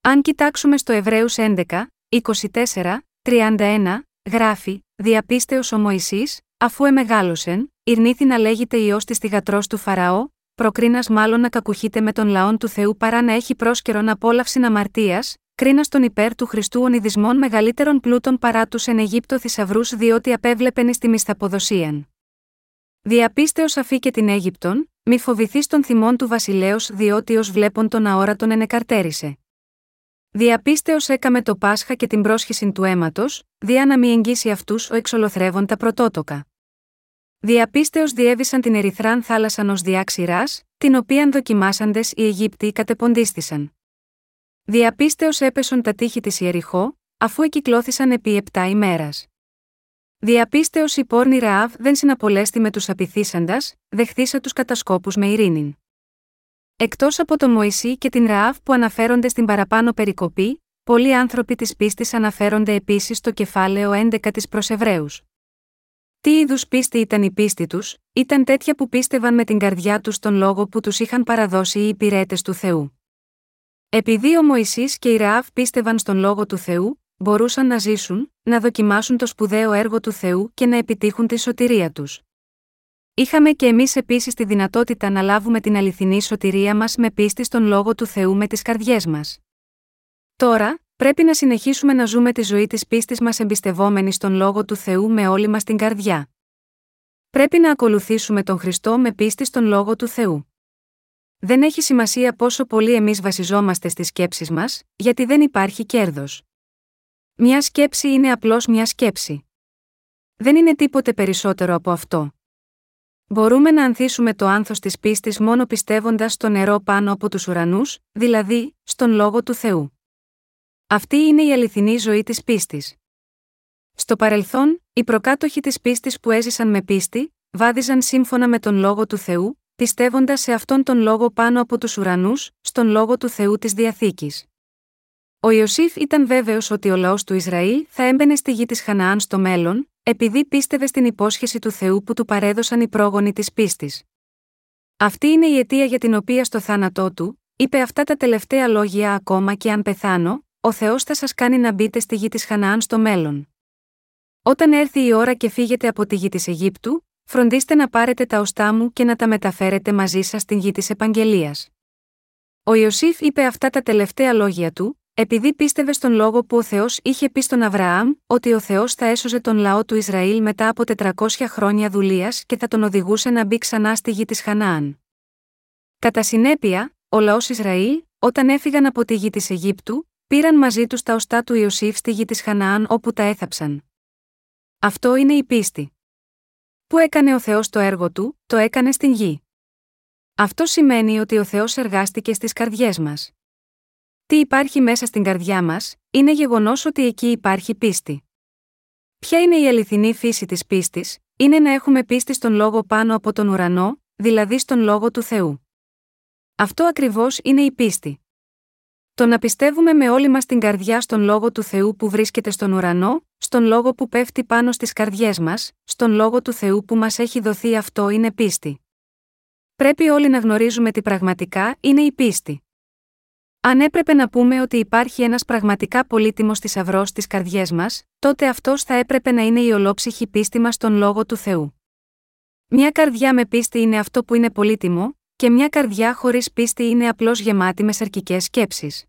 [SPEAKER 1] Αν κοιτάξουμε στο Εβραίους 11, 24, 31, γράφει: Διαπίστεως ο Μωυσής, αφού εμεγάλωσεν, ηρνήθη να λέγεται ιό της θυγατρός του Φαραώ, προκρίνας μάλλον να κακουχείται με τον λαόν του Θεού παρά να έχει πρόσκαιρον απόλαυση αμαρτία, κρίνας τον υπέρ του Χριστού ονειδισμών μεγαλύτερων πλούτων παρά τους εν Αιγύπτο θησαυρούς διότι απέβλεπεν στη μισθαποδοσίαν. Διαπίστεως αφή και την Αίγυπτον, μη φοβηθείς των θυμών του βασιλέως διότι ως βλέπον τον αόρατον ενεκαρτέρισε. Διαπίστεως έκαμε το Πάσχα και την πρόσχεση του αίματος, διά να μη εγγύσει αυτούς ο εξολοθρεύων τα πρωτότοκα. Διαπίστεως διέβησαν την Ερυθράν θάλασσαν ω διάξηρά, την οποίαν δοκιμάσαντες οι Αιγύπτιοι κατεποντίστησαν. Διαπίστεως έπεσον τα τείχη της Ιεριχώ, αφού εκυκλώθησαν επί επτά ημέρας. Διαπίστεως η πόρνη Ραάβ δεν συναπολέστη με τους απειθήσαντας, δεχθήσα τους κατασκόπους με ειρήνη. Εκτός από τον Μωυσή και την Ραάβ που αναφέρονται στην παραπάνω περικοπή, πολλοί άνθρωποι της πίστης αναφέρονται επίσης στο κεφάλαιο 11 της προς Εβραίους. Τι είδους πίστη ήταν η πίστη τους, ήταν τέτοια που πίστευαν με την καρδιά τους στον λόγο που τους είχαν παραδώσει οι υπηρέτες του Θεού. Επειδή ο Μωυσής και η Ραάβ πίστευαν στον λόγο του Θεού, μπορούσαν να ζήσουν, να δοκιμάσουν το σπουδαίο έργο του Θεού και να επιτύχουν τη σωτηρία τους. Είχαμε και εμείς επίσης τη δυνατότητα να λάβουμε την αληθινή σωτηρία μας με πίστη στον λόγο του Θεού με τις καρδιές μας. Τώρα, πρέπει να συνεχίσουμε να ζούμε τη ζωή της πίστης μας εμπιστευόμενοι στον λόγο του Θεού με όλη μας την καρδιά. Πρέπει να ακολουθήσουμε τον Χριστό με πίστη στον λόγο του Θεού. Δεν έχει σημασία πόσο πολύ εμείς βασιζόμαστε στις σκέψεις μας, γιατί δεν υπάρχει κέρδος. Μια σκέψη είναι απλώς μια σκέψη. Δεν είναι τίποτε περισσότερο από αυτό. Μπορούμε να ανθίσουμε το άνθος της πίστης μόνο πιστεύοντας στο νερό πάνω από τους ουρανούς, δηλαδή, στον λόγο του Θεού. Αυτή είναι η αληθινή ζωή της πίστης. Στο παρελθόν, οι προκάτοχοι της πίστης που έζησαν με πίστη, βάδιζαν σύμφωνα με τον λόγο του Θεού, πιστεύοντας σε αυτόν τον λόγο πάνω από τους ουρανούς, στον λόγο του Θεού της διαθήκης. Ο Ιωσήφ ήταν βέβαιος ότι ο λαός του Ισραήλ θα έμπαινε στη γη της Χαναάν στο μέλλον, επειδή πίστευε στην υπόσχεση του Θεού που του παρέδωσαν οι πρόγονοι της πίστης. Αυτή είναι η αιτία για την οποία στο θάνατό του, είπε αυτά τα τελευταία λόγια ακόμα και αν πεθάνω, ο Θεός θα σας κάνει να μπείτε στη γη της Χαναάν στο μέλλον. Όταν έρθει η ώρα και φύγετε από τη γη της Αιγύπτου, φροντίστε να πάρετε τα οστά μου και να τα μεταφέρετε μαζί σας στην γη της Επαγγελίας. Ο Ιωσήφ είπε αυτά τα τελευταία λόγια του, επειδή πίστευε στον λόγο που ο Θεός είχε πει στον Αβραάμ, ότι ο Θεός θα έσωζε τον λαό του Ισραήλ μετά από 400 χρόνια δουλείας και θα τον οδηγούσε να μπει ξανά στη γη της Χανάαν. Κατά συνέπεια, ο λαός Ισραήλ, όταν έφυγαν από τη γη της Αιγύπτου, πήραν μαζί τους τα οστά του Ιωσήφ στη γη της Χαναάν όπου τα έθαψαν. Αυτό είναι η πίστη. Που έκανε ο Θεός το έργο του, το έκανε στην γη. Αυτό σημαίνει ότι ο Θεός εργάστηκε στις καρδιές μας. Τι υπάρχει μέσα στην καρδιά μας, είναι γεγονός ότι εκεί υπάρχει πίστη. Ποια είναι η αληθινή φύση της πίστης, είναι να έχουμε πίστη στον λόγο πάνω από τον ουρανό, δηλαδή στον λόγο του Θεού. Αυτό ακριβώς είναι η πίστη. Το να πιστεύουμε με όλη μας την καρδιά στον λόγο του Θεού που βρίσκεται στον ουρανό, στον λόγο που πέφτει πάνω στις καρδιές μας, στον λόγο του Θεού που μας έχει δοθεί αυτό είναι πίστη. Πρέπει όλοι να γνωρίζουμε τι πραγματικά είναι η πίστη. Αν έπρεπε να πούμε ότι υπάρχει ένας πραγματικά πολύτιμος θησαυρός στις καρδιές μας, τότε αυτός θα έπρεπε να είναι η ολόψυχη πίστη μας στον λόγο του Θεού. Μια καρδιά με πίστη είναι αυτό που είναι πολύτιμο, και μια καρδιά χωρίς πίστη είναι απλώς γεμάτη με σαρκικές σκέψεις.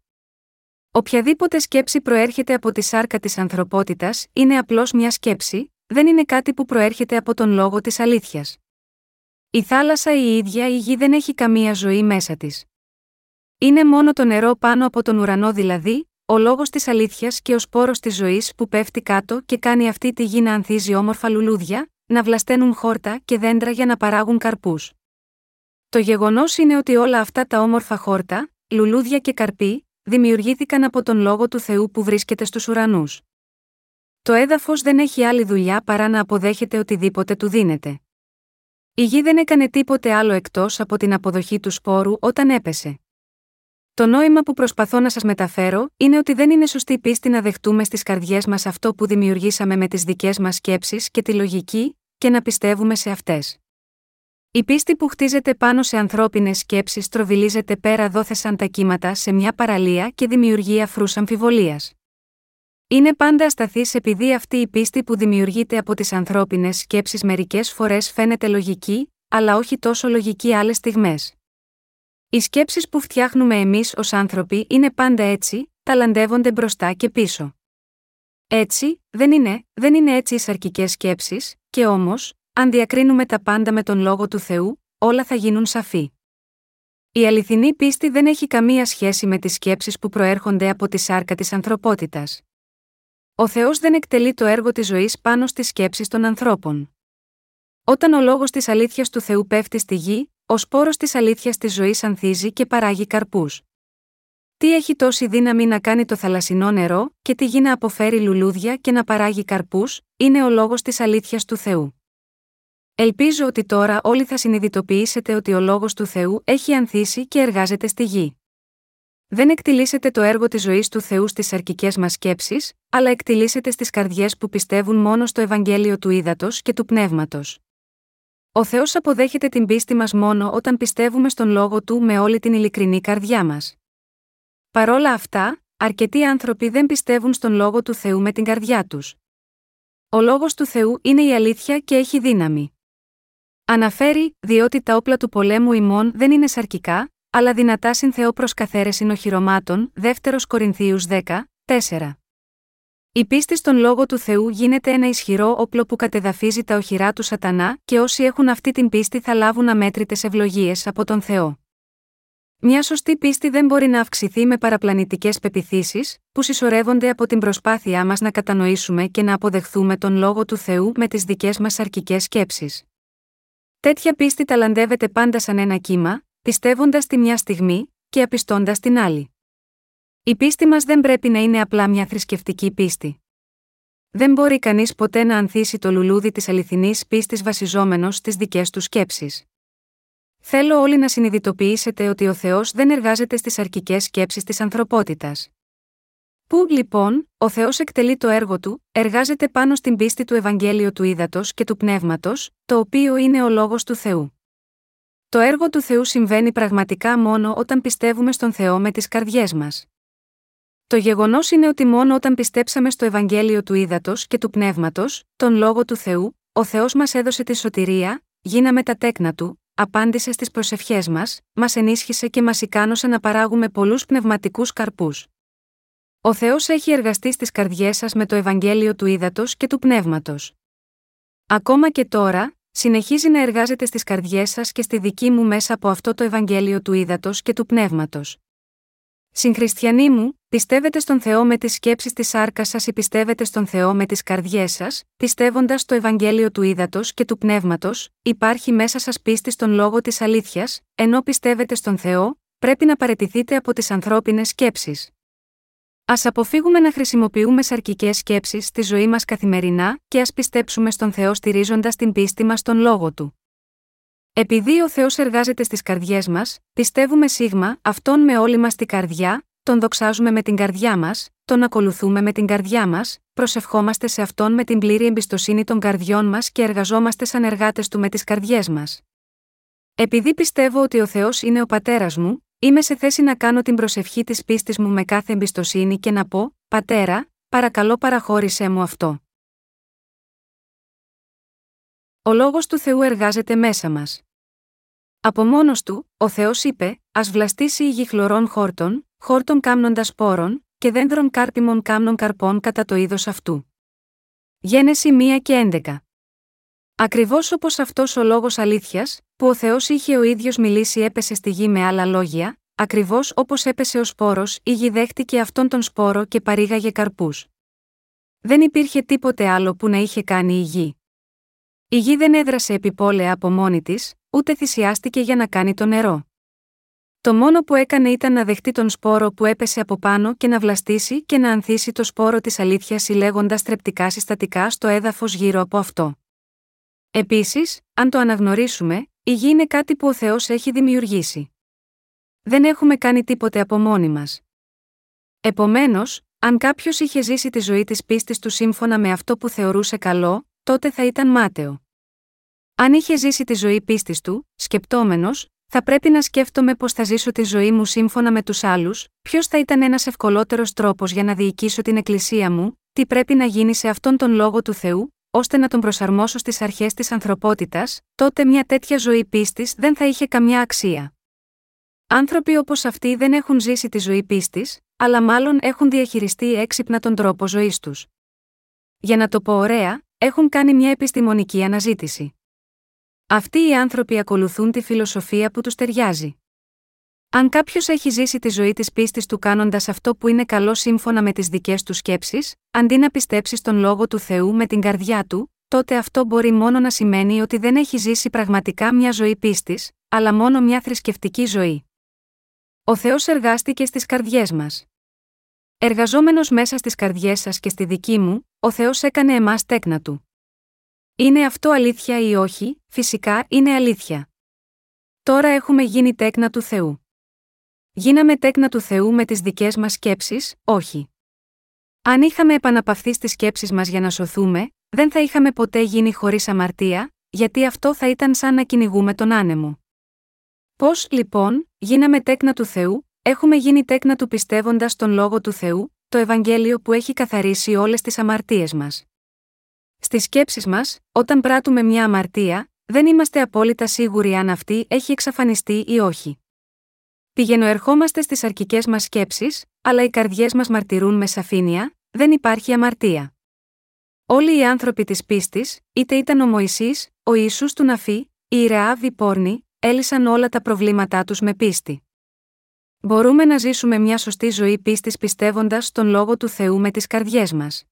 [SPEAKER 1] Οποιαδήποτε σκέψη προέρχεται από τη σάρκα της ανθρωπότητας είναι απλώς μια σκέψη, δεν είναι κάτι που προέρχεται από τον λόγο της αλήθειας. Η θάλασσα η ίδια η γη δεν έχει καμία ζωή μέσα της. Είναι μόνο το νερό πάνω από τον ουρανό δηλαδή, ο λόγος της αλήθειας και ο σπόρος της ζωής που πέφτει κάτω και κάνει αυτή τη γη να ανθίζει όμορφα λουλούδια, να βλασταίνουν χόρτα και δέντρα για να παράγουν καρπούς. Το γεγονός είναι ότι όλα αυτά τα όμορφα χόρτα, λουλούδια και καρποί, δημιουργήθηκαν από τον λόγο του Θεού που βρίσκεται στους ουρανούς. Το έδαφος δεν έχει άλλη δουλειά παρά να αποδέχεται οτιδήποτε του δίνεται. Η γη δεν έκανε τίποτε άλλο εκτός από την αποδοχή του σπόρου όταν έπεσε. Το νόημα που προσπαθώ να σας μεταφέρω είναι ότι δεν είναι σωστή πίστη να δεχτούμε στις καρδιές μας αυτό που δημιουργήσαμε με τις δικές μας σκέψεις και τη λογική, και να πιστεύουμε σε αυτές. Η πίστη που χτίζεται πάνω σε ανθρώπινες σκέψεις τροβιλίζεται πέρα δόθεσαν τα κύματα σε μια παραλία και δημιουργεί αφρούς αμφιβολίας. Είναι πάντα ασταθής επειδή αυτή η πίστη που δημιουργείται από τις ανθρώπινες σκέψεις μερικές φορές φαίνεται λογική, αλλά όχι τόσο λογική άλλες στιγμές. Οι σκέψεις που φτιάχνουμε εμείς ως άνθρωποι είναι πάντα έτσι, ταλαντεύονται μπροστά και πίσω. Έτσι, δεν είναι, δεν είναι έτσι οι σαρκικές σκέψεις, και όμως, αν διακρίνουμε τα πάντα με τον λόγο του Θεού, όλα θα γίνουν σαφή. Η αληθινή πίστη δεν έχει καμία σχέση με τις σκέψεις που προέρχονται από τη σάρκα της ανθρωπότητας. Ο Θεός δεν εκτελεί το έργο της ζωής πάνω στις σκέψεις των ανθρώπων. Όταν ο λόγος της αλήθειας του Θεού πέφτει στη γη, ο σπόρος της αλήθειας της ζωής ανθίζει και παράγει καρπούς. Τι έχει τόση δύναμη να κάνει το θαλασσινό νερό, και τι γη να αποφέρει λουλούδια και να παράγει καρπούς, είναι ο λόγος της αλήθειας του Θεού. Ελπίζω ότι τώρα όλοι θα συνειδητοποιήσετε ότι ο λόγος του Θεού έχει ανθίσει και εργάζεται στη γη. Δεν εκτιλήσετε το έργο της ζωής του Θεού στις αρκικέ μας σκέψεις, αλλά εκτιλήσετε στις καρδιές που πιστεύουν μόνο στο Ευαγγέλιο του Ήδατος και του Πνεύματος. Ο Θεός αποδέχεται την πίστη μας μόνο όταν πιστεύουμε στον λόγο του με όλη την ειλικρινή καρδιά μας. Παρόλα αυτά, αρκετοί άνθρωποι δεν πιστεύουν στον λόγο του Θεού με την καρδιά τους. Ο λόγος του Θεού είναι η αλήθεια και έχει δύναμη. Αναφέρει, διότι τα όπλα του πολέμου ημών δεν είναι σαρκικά, αλλά δυνατά συν Θεό προς καθαίρεση οχυρωμάτων, 2 Κορινθίους 10, 4. Η πίστη στον λόγο του Θεού γίνεται ένα ισχυρό όπλο που κατεδαφίζει τα οχυρά του Σατανά και όσοι έχουν αυτή την πίστη θα λάβουν αμέτρητες ευλογίες από τον Θεό. Μια σωστή πίστη δεν μπορεί να αυξηθεί με παραπλανητικές πεπιθήσεις, που συσσωρεύονται από την προσπάθειά μας να κατανοήσουμε και να αποδεχθούμε τον λόγο του Θεού με τις δικές μας αρκικέ σκέψεις. Τέτοια πίστη ταλαντεύεται πάντα σαν ένα κύμα, πιστεύοντας τη μια στιγμή και απιστώντας την άλλη. Η πίστη μας δεν πρέπει να είναι απλά μια θρησκευτική πίστη. Δεν μπορεί κανείς ποτέ να ανθίσει το λουλούδι της αληθινής πίστης βασιζόμενος στις δικές του σκέψεις. Θέλω όλοι να συνειδητοποιήσετε ότι ο Θεός δεν εργάζεται στις αρκικέ σκέψεις της ανθρωπότητας. Πού, λοιπόν, ο Θεός εκτελεί το έργο του, εργάζεται πάνω στην πίστη του Ευαγγέλιο του Ήδατος και του Πνεύματος, το οποίο είναι ο λόγος του Θεού. Το έργο του Θεού συμβαίνει πραγματικά μόνο όταν πιστεύουμε στον Θεό με τις καρδιές μας. Το γεγονός είναι ότι μόνο όταν πιστέψαμε στο Ευαγγέλιο του Ήδατος και του Πνεύματος, τον λόγο του Θεού, ο Θεός μας έδωσε τη σωτηρία, γίναμε τα τέκνα του, απάντησε στις προσευχές μας, μας ενίσχυσε και μας ικάνωσε να παράγουμε πολλούς πνευματικούς καρπούς. Ο Θεός έχει εργαστεί στις καρδιές σας με το Ευαγγέλιο του Ήδατος και του Πνεύματος. Ακόμα και τώρα, συνεχίζει να εργάζεται στις καρδιές σας και στη δική μου μέσα από αυτό το Ευαγγέλιο του Ήδατος και του Πνεύματος. Συγχριστιανοί μου, πιστεύετε στον Θεό με τις σκέψεις της άρκα σας ή πιστεύετε στον Θεό με τις καρδιές σας, πιστεύοντας το Ευαγγέλιο του Ήδατος και του Πνεύματος, υπάρχει μέσα σας πίστη στον λόγο της αλήθειας, ενώ πιστεύετε στον Θεό, πρέπει να παρετηθείτε από τις ανθρώπινες σκέψεις. Α αποφύγουμε να χρησιμοποιούμε σαρκικές σκέψεις στη ζωή μας καθημερινά και ας πιστέψουμε στον Θεό στηρίζοντας την πίστη μας στον λόγο του. Επειδή ο Θεός εργάζεται στις καρδιές μας, πιστεύουμε σίγμα αυτόν με όλη μας την καρδιά, τον δοξάζουμε με την καρδιά μας, τον ακολουθούμε με την καρδιά μας, προσευχόμαστε σε αυτόν με την πλήρη εμπιστοσύνη των καρδιών μας και εργαζόμαστε σαν εργάτες του με τις καρδιές μας. Επειδή πιστεύω ότι ο Θεός είναι ο πατέρας μου, Είμαι σε θέση να κάνω την προσευχή της πίστης μου με κάθε εμπιστοσύνη και να πω: Πατέρα, παρακαλώ παραχώρησέ μου αυτό. Ο λόγος του Θεού εργάζεται μέσα μας. Από μόνος του, ο Θεός είπε: Α βλαστήσει η γη χλωρών χόρτων, χόρτων κάμνοντας πόρων, και δέντρων κάρπιμων κάμνων καρπών κατά το είδος αυτού. Γένεση 1 και 11. Ακριβώς όπως αυτός ο λόγος αλήθειας, που ο Θεός είχε ο ίδιος μιλήσει έπεσε στη γη με άλλα λόγια, ακριβώς όπως έπεσε ο σπόρος, η γη δέχτηκε αυτόν τον σπόρο και παρήγαγε καρπούς. Δεν υπήρχε τίποτε άλλο που να είχε κάνει η γη. Η γη δεν έδρασε επιπόλαια από μόνη της, ούτε θυσιάστηκε για να κάνει το νερό. Το μόνο που έκανε ήταν να δεχτεί τον σπόρο που έπεσε από πάνω και να βλαστήσει και να ανθίσει το σπόρο της αλήθειας συλλέγοντας τρεπτικά συστατικά στο έδαφος γύρω από αυτό. Επίσης, αν το αναγνωρίσουμε, η γη είναι κάτι που ο Θεός έχει δημιουργήσει. Δεν έχουμε κάνει τίποτε από μόνοι μας. Επομένως, αν κάποιος είχε ζήσει τη ζωή της πίστης του σύμφωνα με αυτό που θεωρούσε καλό, τότε θα ήταν μάταιο. Αν είχε ζήσει τη ζωή πίστης του, σκεπτόμενος, θα πρέπει να σκέφτομαι πώς θα ζήσω τη ζωή μου σύμφωνα με τους άλλους, ποιος θα ήταν ένας ευκολότερος τρόπος για να διοικήσω την εκκλησία μου, τι πρέπει να γίνει σε αυτόν τον λόγο του Θεού, ώστε να τον προσαρμόσω στις αρχές της ανθρωπότητας, τότε μια τέτοια ζωή πίστης δεν θα είχε καμιά αξία. Άνθρωποι όπως αυτοί δεν έχουν ζήσει τη ζωή πίστης, αλλά μάλλον έχουν διαχειριστεί έξυπνα τον τρόπο ζωής τους. Για να το πω ωραία, έχουν κάνει μια επιστημονική αναζήτηση. Αυτοί οι άνθρωποι ακολουθούν τη φιλοσοφία που τους ταιριάζει. Αν κάποιος έχει ζήσει τη ζωή της πίστης του κάνοντας αυτό που είναι καλό σύμφωνα με τις δικές του σκέψεις, αντί να πιστέψει στον λόγο του Θεού με την καρδιά του, τότε αυτό μπορεί μόνο να σημαίνει ότι δεν έχει ζήσει πραγματικά μια ζωή πίστης, αλλά μόνο μια θρησκευτική ζωή. Ο Θεός εργάστηκε στις καρδιές μας. Εργαζόμενος μέσα στις καρδιές σας και στη δική μου, ο Θεός έκανε εμάς τέκνα του. Είναι αυτό αλήθεια ή όχι, φυσικά είναι αλήθεια. Τώρα έχουμε γίνει τέκνα του Θεού. Γίναμε τέκνα του Θεού με τις δικές μας σκέψεις, όχι. Αν είχαμε επαναπαυθεί στις σκέψεις μας για να σωθούμε, δεν θα είχαμε ποτέ γίνει χωρίς αμαρτία, γιατί αυτό θα ήταν σαν να κυνηγούμε τον άνεμο. Πώς, λοιπόν, γίναμε τέκνα του Θεού, έχουμε γίνει τέκνα του πιστεύοντας τον λόγο του Θεού, το Ευαγγέλιο που έχει καθαρίσει όλες τις αμαρτίες μας. Στις σκέψεις μας, όταν πράττουμε μια αμαρτία, δεν είμαστε απόλυτα σίγουροι αν αυτή έχει εξαφανιστεί ή όχι. Πηγαινοερχόμαστε στις αρκικέ μας σκέψεις, αλλά οι καρδιές μας μαρτυρούν με σαφήνεια, δεν υπάρχει αμαρτία. Όλοι οι άνθρωποι της πίστης, είτε ήταν ο Μωυσής, ο Ιησούς του Ναφή, η Ρεάβ η Πόρνη, έλυσαν όλα τα προβλήματά τους με πίστη. Μπορούμε να ζήσουμε μια σωστή ζωή πίστης πιστεύοντας στον λόγο του Θεού με τις καρδιές μας.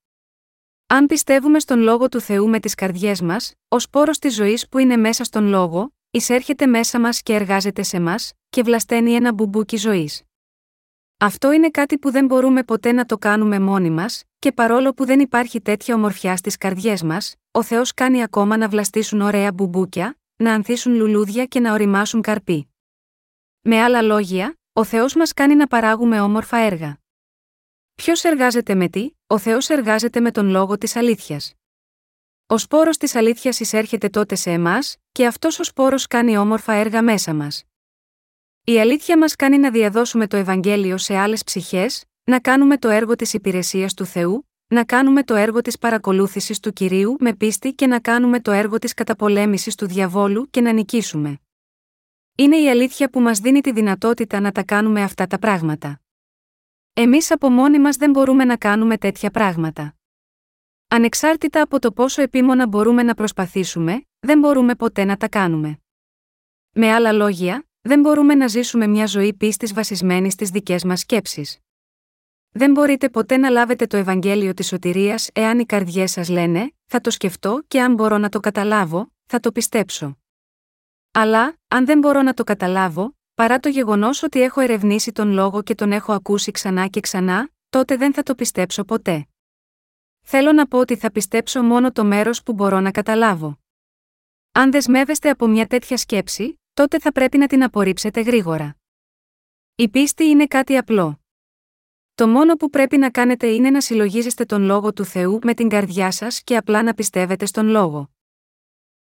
[SPEAKER 1] Αν πιστεύουμε στον λόγο του Θεού με τις καρδιές μας, ως πόρος της ζωής που είναι μέσα στον λόγο, εισέρχεται μέσα μας και εργάζεται σε μας, και βλασταίνει ένα μπουμπούκι ζωής. Αυτό είναι κάτι που δεν μπορούμε ποτέ να το κάνουμε μόνοι μας, και παρόλο που δεν υπάρχει τέτοια ομορφιά στις καρδιές μας, ο Θεός κάνει ακόμα να βλαστήσουν ωραία μπουμπούκια, να ανθίσουν λουλούδια και να ωριμάσουν καρποί. Με άλλα λόγια, ο Θεός μας κάνει να παράγουμε όμορφα έργα. Ποιος εργάζεται με τι, ο Θεός εργάζεται με τον λόγο της αλήθειας. Ο σπόρος της αλήθειας εισέρχεται τότε σε εμάς, και αυτός ο σπόρος κάνει όμορφα έργα μέσα μας. Η αλήθεια μας κάνει να διαδώσουμε το Ευαγγέλιο σε άλλες ψυχές, να κάνουμε το έργο της υπηρεσίας του Θεού, να κάνουμε το έργο της παρακολούθησης του κυρίου με πίστη και να κάνουμε το έργο της καταπολέμησης του διαβόλου και να νικήσουμε. Είναι η αλήθεια που μας δίνει τη δυνατότητα να τα κάνουμε αυτά τα πράγματα. Εμείς από μόνοι μας δεν μπορούμε να κάνουμε τέτοια πράγματα. Ανεξάρτητα από το πόσο επίμονα μπορούμε να προσπαθήσουμε, δεν μπορούμε ποτέ να τα κάνουμε. Με άλλα λόγια, δεν μπορούμε να ζήσουμε μια ζωή πίστης βασισμένη στις δικές μας σκέψεις. Δεν μπορείτε ποτέ να λάβετε το Ευαγγέλιο της σωτηρίας εάν οι καρδιές σας λένε «Θα το σκεφτώ και αν μπορώ να το καταλάβω, θα το πιστέψω». Αλλά, αν δεν μπορώ να το καταλάβω, παρά το γεγονός ότι έχω ερευνήσει τον λόγο και τον έχω ακούσει ξανά και ξανά, τότε δεν θα το πιστέψω ποτέ. Θέλω να πω ότι θα πιστέψω μόνο το μέρος που μπορώ να καταλάβω. Αν δεσμεύεστε από μια τέτοια σκέψη, τότε θα πρέπει να την απορρίψετε γρήγορα. Η πίστη είναι κάτι απλό. Το μόνο που πρέπει να κάνετε είναι να συλλογίζεστε τον λόγο του Θεού με την καρδιά σας και απλά να πιστεύετε στον λόγο.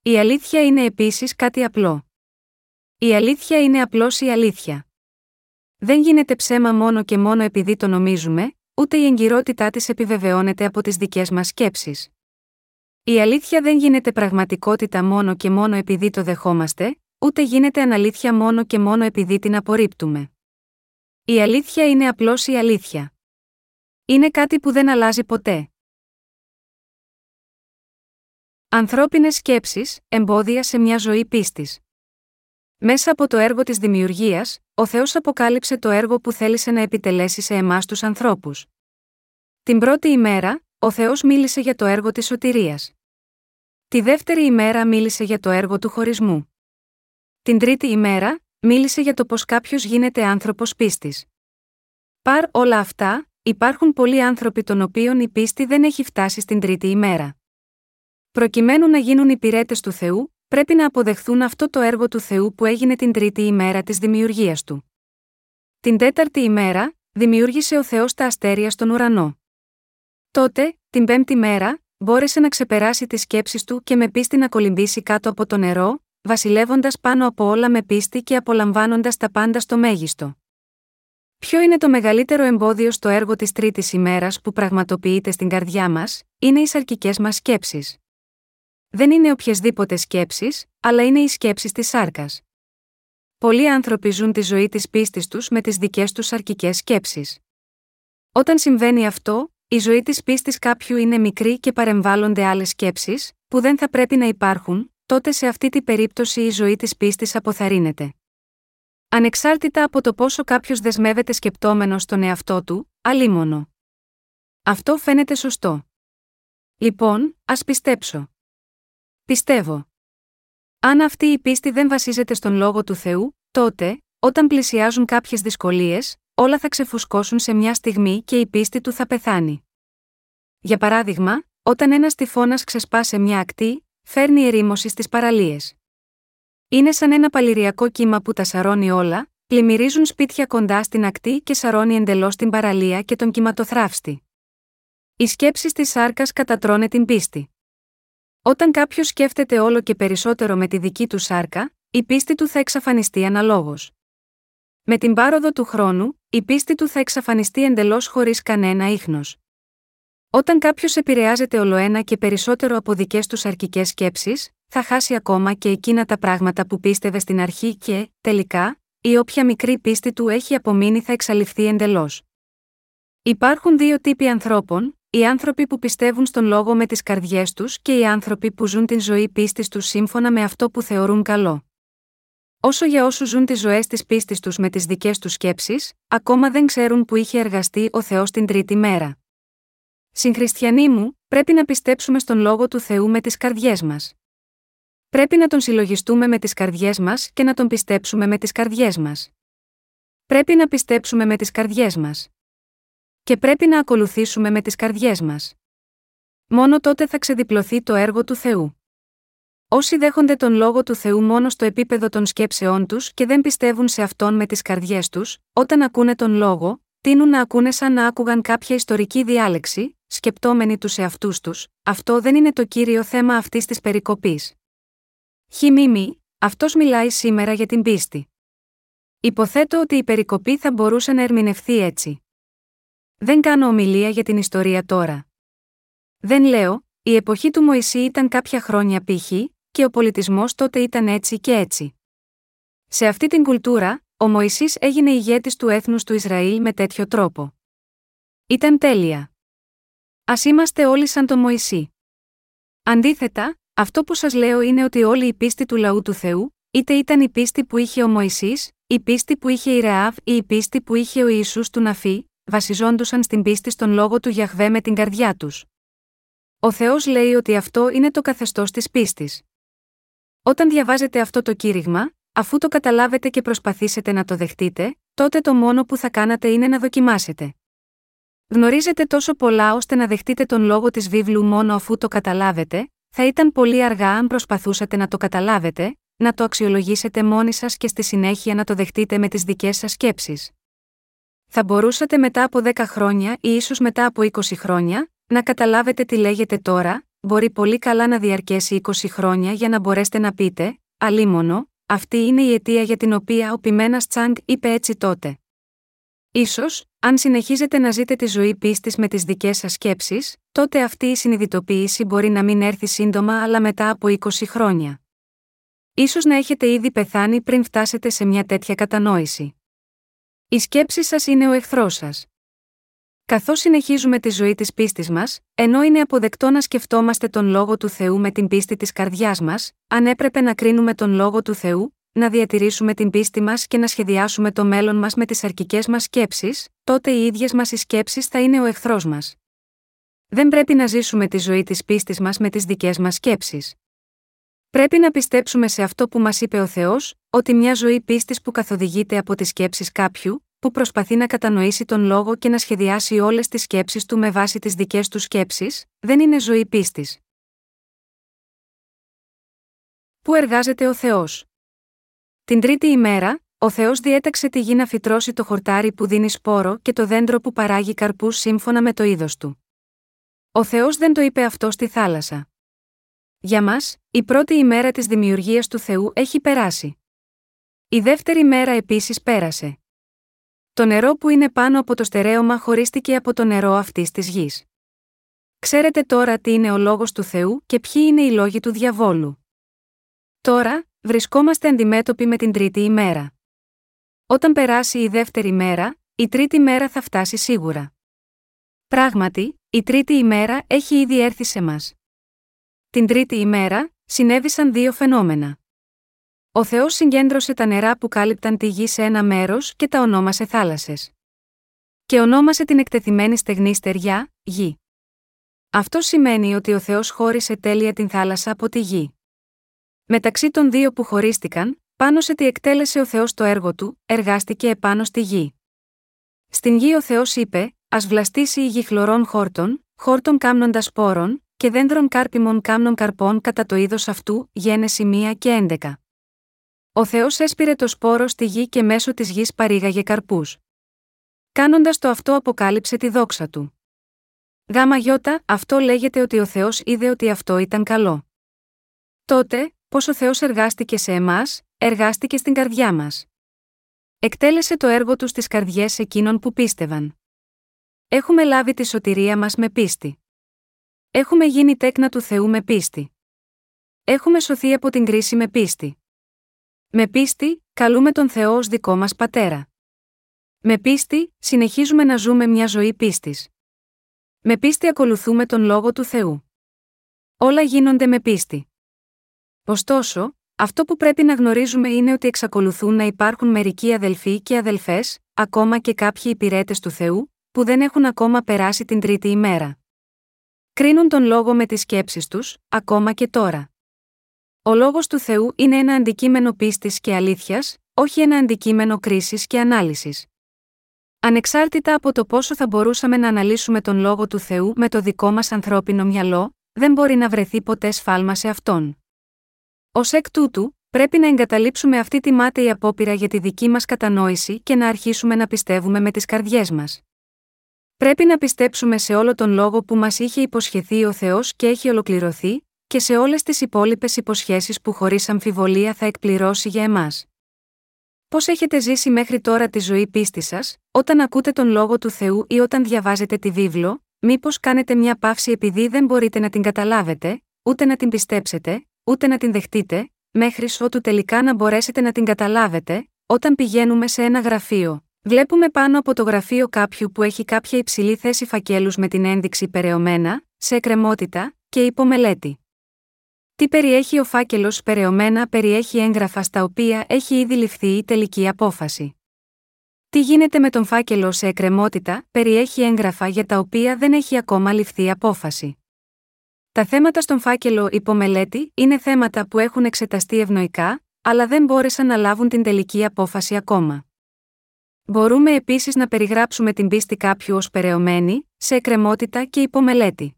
[SPEAKER 1] Η αλήθεια είναι επίσης κάτι απλό. Η αλήθεια είναι απλώς η αλήθεια. Δεν γίνεται ψέμα μόνο και μόνο επειδή το νομίζουμε, ούτε η εγκυρότητά της επιβεβαιώνεται από τις δικές μας σκέψεις. Η αλήθεια δεν γίνεται πραγματικότητα μόνο και μόνο επειδή το δεχόμαστε, ούτε γίνεται αναλήθεια μόνο και μόνο επειδή την απορρίπτουμε. Η αλήθεια είναι απλώς η αλήθεια. Είναι κάτι που δεν αλλάζει ποτέ. Ανθρώπινες σκέψεις, εμπόδια σε μια ζωή πίστης. Μέσα από το έργο της δημιουργίας, ο Θεός αποκάλυψε το έργο που θέλησε να επιτελέσει σε εμάς τους ανθρώπους. Την πρώτη ημέρα, ο Θεός μίλησε για το έργο της σωτηρίας. Τη δεύτερη ημέρα μίλησε για το έργο του χωρισμού. Την τρίτη ημέρα, μίλησε για το πώς κάποιος γίνεται άνθρωπος πίστης. Παρ όλα αυτά, υπάρχουν πολλοί άνθρωποι των οποίων η πίστη δεν έχει φτάσει στην τρίτη ημέρα. Προκειμένου να γίνουν υπηρέτες του Θεού, πρέπει να αποδεχθούν αυτό το έργο του Θεού που έγινε την τρίτη ημέρα της δημιουργίας του. Την τέταρτη ημέρα, δημιούργησε ο Θεός τα αστέρια στον ουρανό. Τότε, την πέμπτη μέρα, μπόρεσε να ξεπεράσει τις σκέψεις του και με πίστη να κολυμπήσει κάτω από το νερό, βασιλεύοντας πάνω από όλα με πίστη και απολαμβάνοντας τα πάντα στο μέγιστο. Ποιο είναι το μεγαλύτερο εμπόδιο στο έργο της τρίτης ημέρας που πραγματοποιείται στην καρδιά μας, είναι οι σαρκικές μας σκέψεις δεν είναι οποιασδήποτε σκέψει, αλλά είναι οι σκέψει της σάρκας. Πολλοί άνθρωποι ζουν τη ζωή της πίστης τους με τις δικές τους αρκικέ σκέψεις. Όταν συμβαίνει αυτό, η ζωή της πίστης κάποιου είναι μικρή και παρεμβάλλονται άλλες σκέψεις, που δεν θα πρέπει να υπάρχουν, τότε σε αυτή την περίπτωση η ζωή της πίστης αποθαρρύνεται. Ανεξάρτητα από το πόσο κάποιος δεσμεύεται σκεπτόμενος στον εαυτό του, αλίμονο. Αυτό φαίνεται σωστό. Λοιπόν, ας πιστέψω. Πιστεύω. Αν αυτή η πίστη δεν βασίζεται στον λόγο του Θεού, τότε, όταν πλησιάζουν κάποιες δυσκολίες, όλα θα ξεφουσκώσουν σε μια στιγμή και η πίστη του θα πεθάνει. Για παράδειγμα, όταν ένας τυφώνας ξεσπά σε μια ακτή, φέρνει ερήμωση στις παραλίες. Είναι σαν ένα παλιριακό κύμα που τα σαρώνει όλα, πλημμυρίζουν σπίτια κοντά στην ακτή και σαρώνει εντελώς την παραλία και τον κυματοθράφστη. Οι σκέψει της σάρκας κατατρώνε την πίστη. Όταν κάποιος σκέφτεται όλο και περισσότερο με τη δική του σάρκα, η πίστη του θα εξαφανιστεί αναλόγως. Με την πάροδο του χρόνου, η πίστη του θα εξαφανιστεί εντελώς χωρίς κανένα ίχνος. Όταν κάποιος επηρεάζεται ολοένα και περισσότερο από δικές τους αρκικές σκέψεις, θα χάσει ακόμα και εκείνα τα πράγματα που πίστευε στην αρχή και, τελικά, η όποια μικρή πίστη του έχει απομείνει θα εξαλειφθεί εντελώς. Υπάρχουν δύο τύποι ανθρώπων, οι άνθρωποι που πιστεύουν στον λόγο με τις καρδιές τους και οι άνθρωποι που ζουν την ζωή πίστης τους σύμφωνα με αυτό που θεωρούν καλό. Όσο για όσους ζουν τις ζωές της πίστης τους με τις δικές τους σκέψεις, ακόμα δεν ξέρουν που είχε εργαστεί ο Θεός την τρίτη μέρα. Συγχριστιανοί μου, πρέπει να πιστέψουμε στον λόγο του Θεού με τις καρδιές μας. Πρέπει να τον συλλογιστούμε με τις καρδιές μας και να τον πιστέψουμε με τις καρδιές μας. Πρέπει να πιστέψουμε με τις καρδιές μας. Και πρέπει να ακολουθήσουμε με τις καρδιές μας. Μόνο τότε θα ξεδιπλωθεί το έργο του Θεού. Όσοι δέχονται τον λόγο του Θεού μόνο στο επίπεδο των σκέψεών τους και δεν πιστεύουν σε αυτόν με τις καρδιές τους, όταν ακούνε τον λόγο, τείνουν να ακούνε σαν να άκουγαν κάποια ιστορική διάλεξη, σκεπτόμενοι τους εαυτούς τους, αυτό δεν είναι το κύριο θέμα αυτής της περικοπής. Χιμήμι, αυτός μιλάει σήμερα για την πίστη. Υποθέτω ότι η περικοπή θα μπορούσε να ερμηνευθεί έτσι. Δεν κάνω ομιλία για την ιστορία τώρα. Δεν λέω, η εποχή του Μωυσή ήταν κάποια χρόνια π.χ., και ο πολιτισμός τότε ήταν έτσι και έτσι. Σε αυτή την κουλτούρα, ο Μωυσής έγινε ηγέτης του έθνους του Ισραήλ με τέτοιο τρόπο. Ήταν τέλεια. Α είμαστε όλοι σαν τον Μωυσή. Αντίθετα, αυτό που σας λέω είναι ότι όλη η πίστη του λαού του Θεού, είτε ήταν η πίστη που είχε ο Μωυσής, η πίστη που είχε η Ρεάβ ή η πίστη που είχε ο Ιησούς του Ναφή, βασιζόντουσαν στην πίστη στον λόγο του Γιαχβέ με την καρδιά τους. Ο Θεός λέει ότι αυτό είναι το καθεστώς της πίστης. Όταν διαβάζετε αυτό το κήρυγμα, αφού το καταλάβετε και προσπαθήσετε να το δεχτείτε, τότε το μόνο που θα κάνατε είναι να δοκιμάσετε. Γνωρίζετε τόσο πολλά ώστε να δεχτείτε τον λόγο της βίβλου μόνο αφού το καταλάβετε, θα ήταν πολύ αργά αν προσπαθούσατε να το καταλάβετε, να το αξιολογήσετε μόνοι σας και στη συνέχεια να το δεχτείτε με τις δικές σας σκέψεις. Θα μπορούσατε μετά από 10 χρόνια ή ίσως μετά από 20 χρόνια, να καταλάβετε τι λέγεται τώρα, μπορεί πολύ καλά να διαρκέσει 20 χρόνια για να μπορέσετε να πείτε, αλίμονο, αυτή είναι η αιτία για την οποία ο Πιμένας Τσάνγκ είπε έτσι τότε. Ίσως, αν συνεχίζετε να ζείτε τη ζωή πίστης με τις δικές σας σκέψεις, τότε αυτή η συνειδητοποίηση μπορεί να μην έρθει σύντομα αλλά μετά από 20 χρόνια. Ίσως να έχετε ήδη πεθάνει πριν φτάσετε σε μια τέτοια κατανόηση. Η σκέψη σας είναι ο εχθρός σας. Καθώς συνεχίζουμε τη ζωή της πίστης μας, ενώ είναι αποδεκτό να σκεφτόμαστε τον λόγο του Θεού με την πίστη της καρδιάς μας, αν έπρεπε να κρίνουμε τον λόγο του Θεού, να διατηρήσουμε την πίστη μας και να σχεδιάσουμε το μέλλον μας με τις αρκικέ μας σκέψεις, τότε οι ίδιες μας οι σκέψεις θα είναι ο εχθρός μας. Δεν πρέπει να ζήσουμε τη ζωή της πίστης μας με τις δικές μας σκέψεις. Πρέπει να πιστέψουμε σε αυτό που μας είπε ο Θεός, ότι μια ζωή πίστης που καθοδηγείται από τις σκέψεις κάποιου, που προσπαθεί να κατανοήσει τον λόγο και να σχεδιάσει όλες τις σκέψεις του με βάση τις δικές του σκέψεις, δεν είναι ζωή πίστης. Πού εργάζεται ο Θεός; Την τρίτη ημέρα, ο Θεός διέταξε τη γη να φυτρώσει το χορτάρι που δίνει σπόρο και το δέντρο που παράγει καρπούς σύμφωνα με το είδος του. Ο Θεός δεν το είπε αυτό στη θάλασσα. Για μας, η πρώτη ημέρα της δημιουργίας του Θεού έχει περάσει. Η δεύτερη μέρα επίσης πέρασε. Το νερό που είναι πάνω από το στερέωμα χωρίστηκε από το νερό αυτής της γης. Ξέρετε τώρα τι είναι ο λόγος του Θεού και ποιοι είναι οι λόγοι του διαβόλου. Τώρα, βρισκόμαστε αντιμέτωποι με την τρίτη ημέρα. Όταν περάσει η δεύτερη μέρα, η τρίτη μέρα θα φτάσει σίγουρα. Πράγματι, η τρίτη ημέρα έχει ήδη έρθει σε μας. Την τρίτη ημέρα, συνέβησαν δύο φαινόμενα. Ο Θεός συγκέντρωσε τα νερά που κάλυπταν τη γη σε ένα μέρος και τα ονόμασε θάλασσες. Και ονόμασε την εκτεθειμένη στεγνή στεριά, γη. Αυτό σημαίνει ότι ο Θεός χώρισε τέλεια την θάλασσα από τη γη. Μεταξύ των δύο που χωρίστηκαν, πάνω σε τι εκτέλεσε ο Θεός το έργο του, εργάστηκε επάνω στη γη. Στην γη ο Θεός είπε, ας βλαστήσει η γη χλωρών χόρτων, χόρτων κάμνοντας σπόρων, και δέντρων κάρπιμων κάμνων καρπών κατά το είδος αυτού, γένεση 1 και 11. Ο Θεός έσπηρε το σπόρο στη γη και μέσω της γης παρήγαγε καρπούς. Κάνοντας το αυτό αποκάλυψε τη δόξα του. Γάμα γιώτα, αυτό λέγεται ότι ο Θεός είδε ότι αυτό ήταν καλό. Τότε, πώς ο Θεός εργάστηκε σε εμάς, εργάστηκε στην καρδιά μας. Εκτέλεσε το έργο τους στις καρδιές εκείνων που πίστευαν. Έχουμε λάβει τη σωτηρία μας με πίστη. Έχουμε γίνει τέκνα του Θεού με πίστη. Έχουμε σωθεί από την κρίση με πίστη. Με πίστη, καλούμε τον Θεό ως δικό μας Πατέρα. Με πίστη, συνεχίζουμε να ζούμε μια ζωή πίστης. Με πίστη ακολουθούμε τον Λόγο του Θεού. Όλα γίνονται με πίστη. Ωστόσο, αυτό που πρέπει να γνωρίζουμε είναι ότι εξακολουθούν να υπάρχουν μερικοί αδελφοί και αδελφές, ακόμα και κάποιοι υπηρέτες του Θεού, που δεν έχουν ακόμα περάσει την τρίτη ημέρα. Κρίνουν τον λόγο με τις σκέψεις τους, ακόμα και τώρα. Ο λόγος του Θεού είναι ένα αντικείμενο πίστης και αλήθειας, όχι ένα αντικείμενο κρίσης και ανάλυσης. Ανεξάρτητα από το πόσο θα μπορούσαμε να αναλύσουμε τον λόγο του Θεού με το δικό μας ανθρώπινο μυαλό, δεν μπορεί να βρεθεί ποτέ σφάλμα σε αυτόν. Ω εκ τούτου, πρέπει να εγκαταλείψουμε αυτή τη μάταιη απόπειρα για τη δική μας κατανόηση και να αρχίσουμε να πιστεύουμε με τις καρδιές μας. Πρέπει να πιστέψουμε σε όλο τον λόγο που μας είχε υποσχεθεί ο Θεός και έχει ολοκληρωθεί, και σε όλες τις υπόλοιπες υποσχέσεις που χωρίς αμφιβολία θα εκπληρώσει για εμάς. Πώς έχετε ζήσει μέχρι τώρα τη ζωή πίστη σας, όταν ακούτε τον λόγο του Θεού ή όταν διαβάζετε τη βίβλο, μήπως κάνετε μια παύση επειδή δεν μπορείτε να την καταλάβετε, ούτε να την πιστέψετε, ούτε να την δεχτείτε, μέχρι ότου τελικά να μπορέσετε να την καταλάβετε, όταν πηγαίνουμε σε ένα γραφείο. Βλέπουμε πάνω από το γραφείο κάποιου που έχει κάποια υψηλή θέση φακέλους με την ένδειξη περαιωμένα, σε εκκρεμότητα και υπομελέτη. Τι περιέχει ο φάκελος περαιωμένα περιέχει έγγραφα στα οποία έχει ήδη ληφθεί η τελική απόφαση. Τι γίνεται με τον φάκελο σε εκκρεμότητα, περιέχει έγγραφα για τα οποία δεν έχει ακόμα ληφθεί απόφαση. Τα θέματα στον φάκελο υπομελέτη είναι θέματα που έχουν εξεταστεί ευνοϊκά, αλλά δεν μπόρεσαν να λάβουν την τελική απόφαση ακόμα. Μπορούμε επίσης να περιγράψουμε την πίστη κάποιου ως περαιωμένη, σε εκκρεμότητα και υπομελέτη.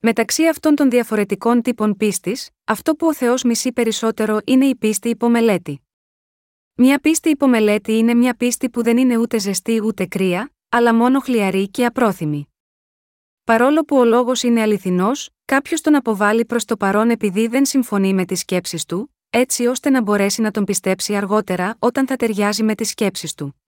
[SPEAKER 1] Μεταξύ αυτών των διαφορετικών τύπων πίστης, αυτό που ο Θεός μισεί περισσότερο είναι η πίστη υπομελέτη. Μια πίστη υπομελέτη είναι μια πίστη που δεν είναι ούτε ζεστή ούτε κρύα, αλλά μόνο χλιαρή και απρόθυμη. Παρόλο που ο λόγος είναι αληθινός, κάποιος τον αποβάλλει προς το παρόν επειδή δεν συμφωνεί με τις σκέψεις του, έτσι ώστε να μπορέσει να τον πιστέψει αργότερα όταν θα ταιριάζει με τις σκέψεις του.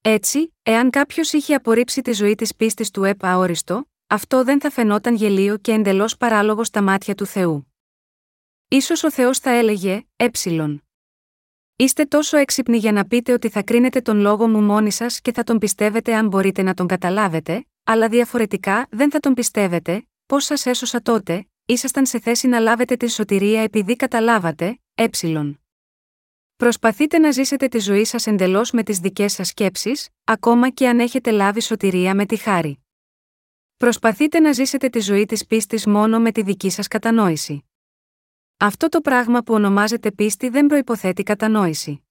[SPEAKER 1] Έτσι, εάν κάποιος είχε απορρίψει τη ζωή της πίστης του επ αόριστο, αυτό δεν θα φαινόταν γελίο και εντελώς παράλογο στα μάτια του Θεού. Ίσως ο Θεός θα έλεγε, Ε. Είστε τόσο έξυπνοι για να πείτε ότι θα κρίνετε τον λόγο μου μόνοι σας και θα τον πιστεύετε αν μπορείτε να τον καταλάβετε, αλλά διαφορετικά δεν θα τον πιστεύετε, πώς σας έσωσα τότε, ήσασταν σε θέση να λάβετε τη σωτηρία επειδή καταλάβατε, ε. Προσπαθείτε να ζήσετε τη ζωή σας εντελώς με τις δικές σας σκέψεις, ακόμα και αν έχετε λάβει σωτηρία με τη χάρη. Προσπαθείτε να ζήσετε τη ζωή της πίστης μόνο με τη δική σας κατανόηση. Αυτό το πράγμα που ονομάζεται πίστη δεν προποθέτει κατανόηση.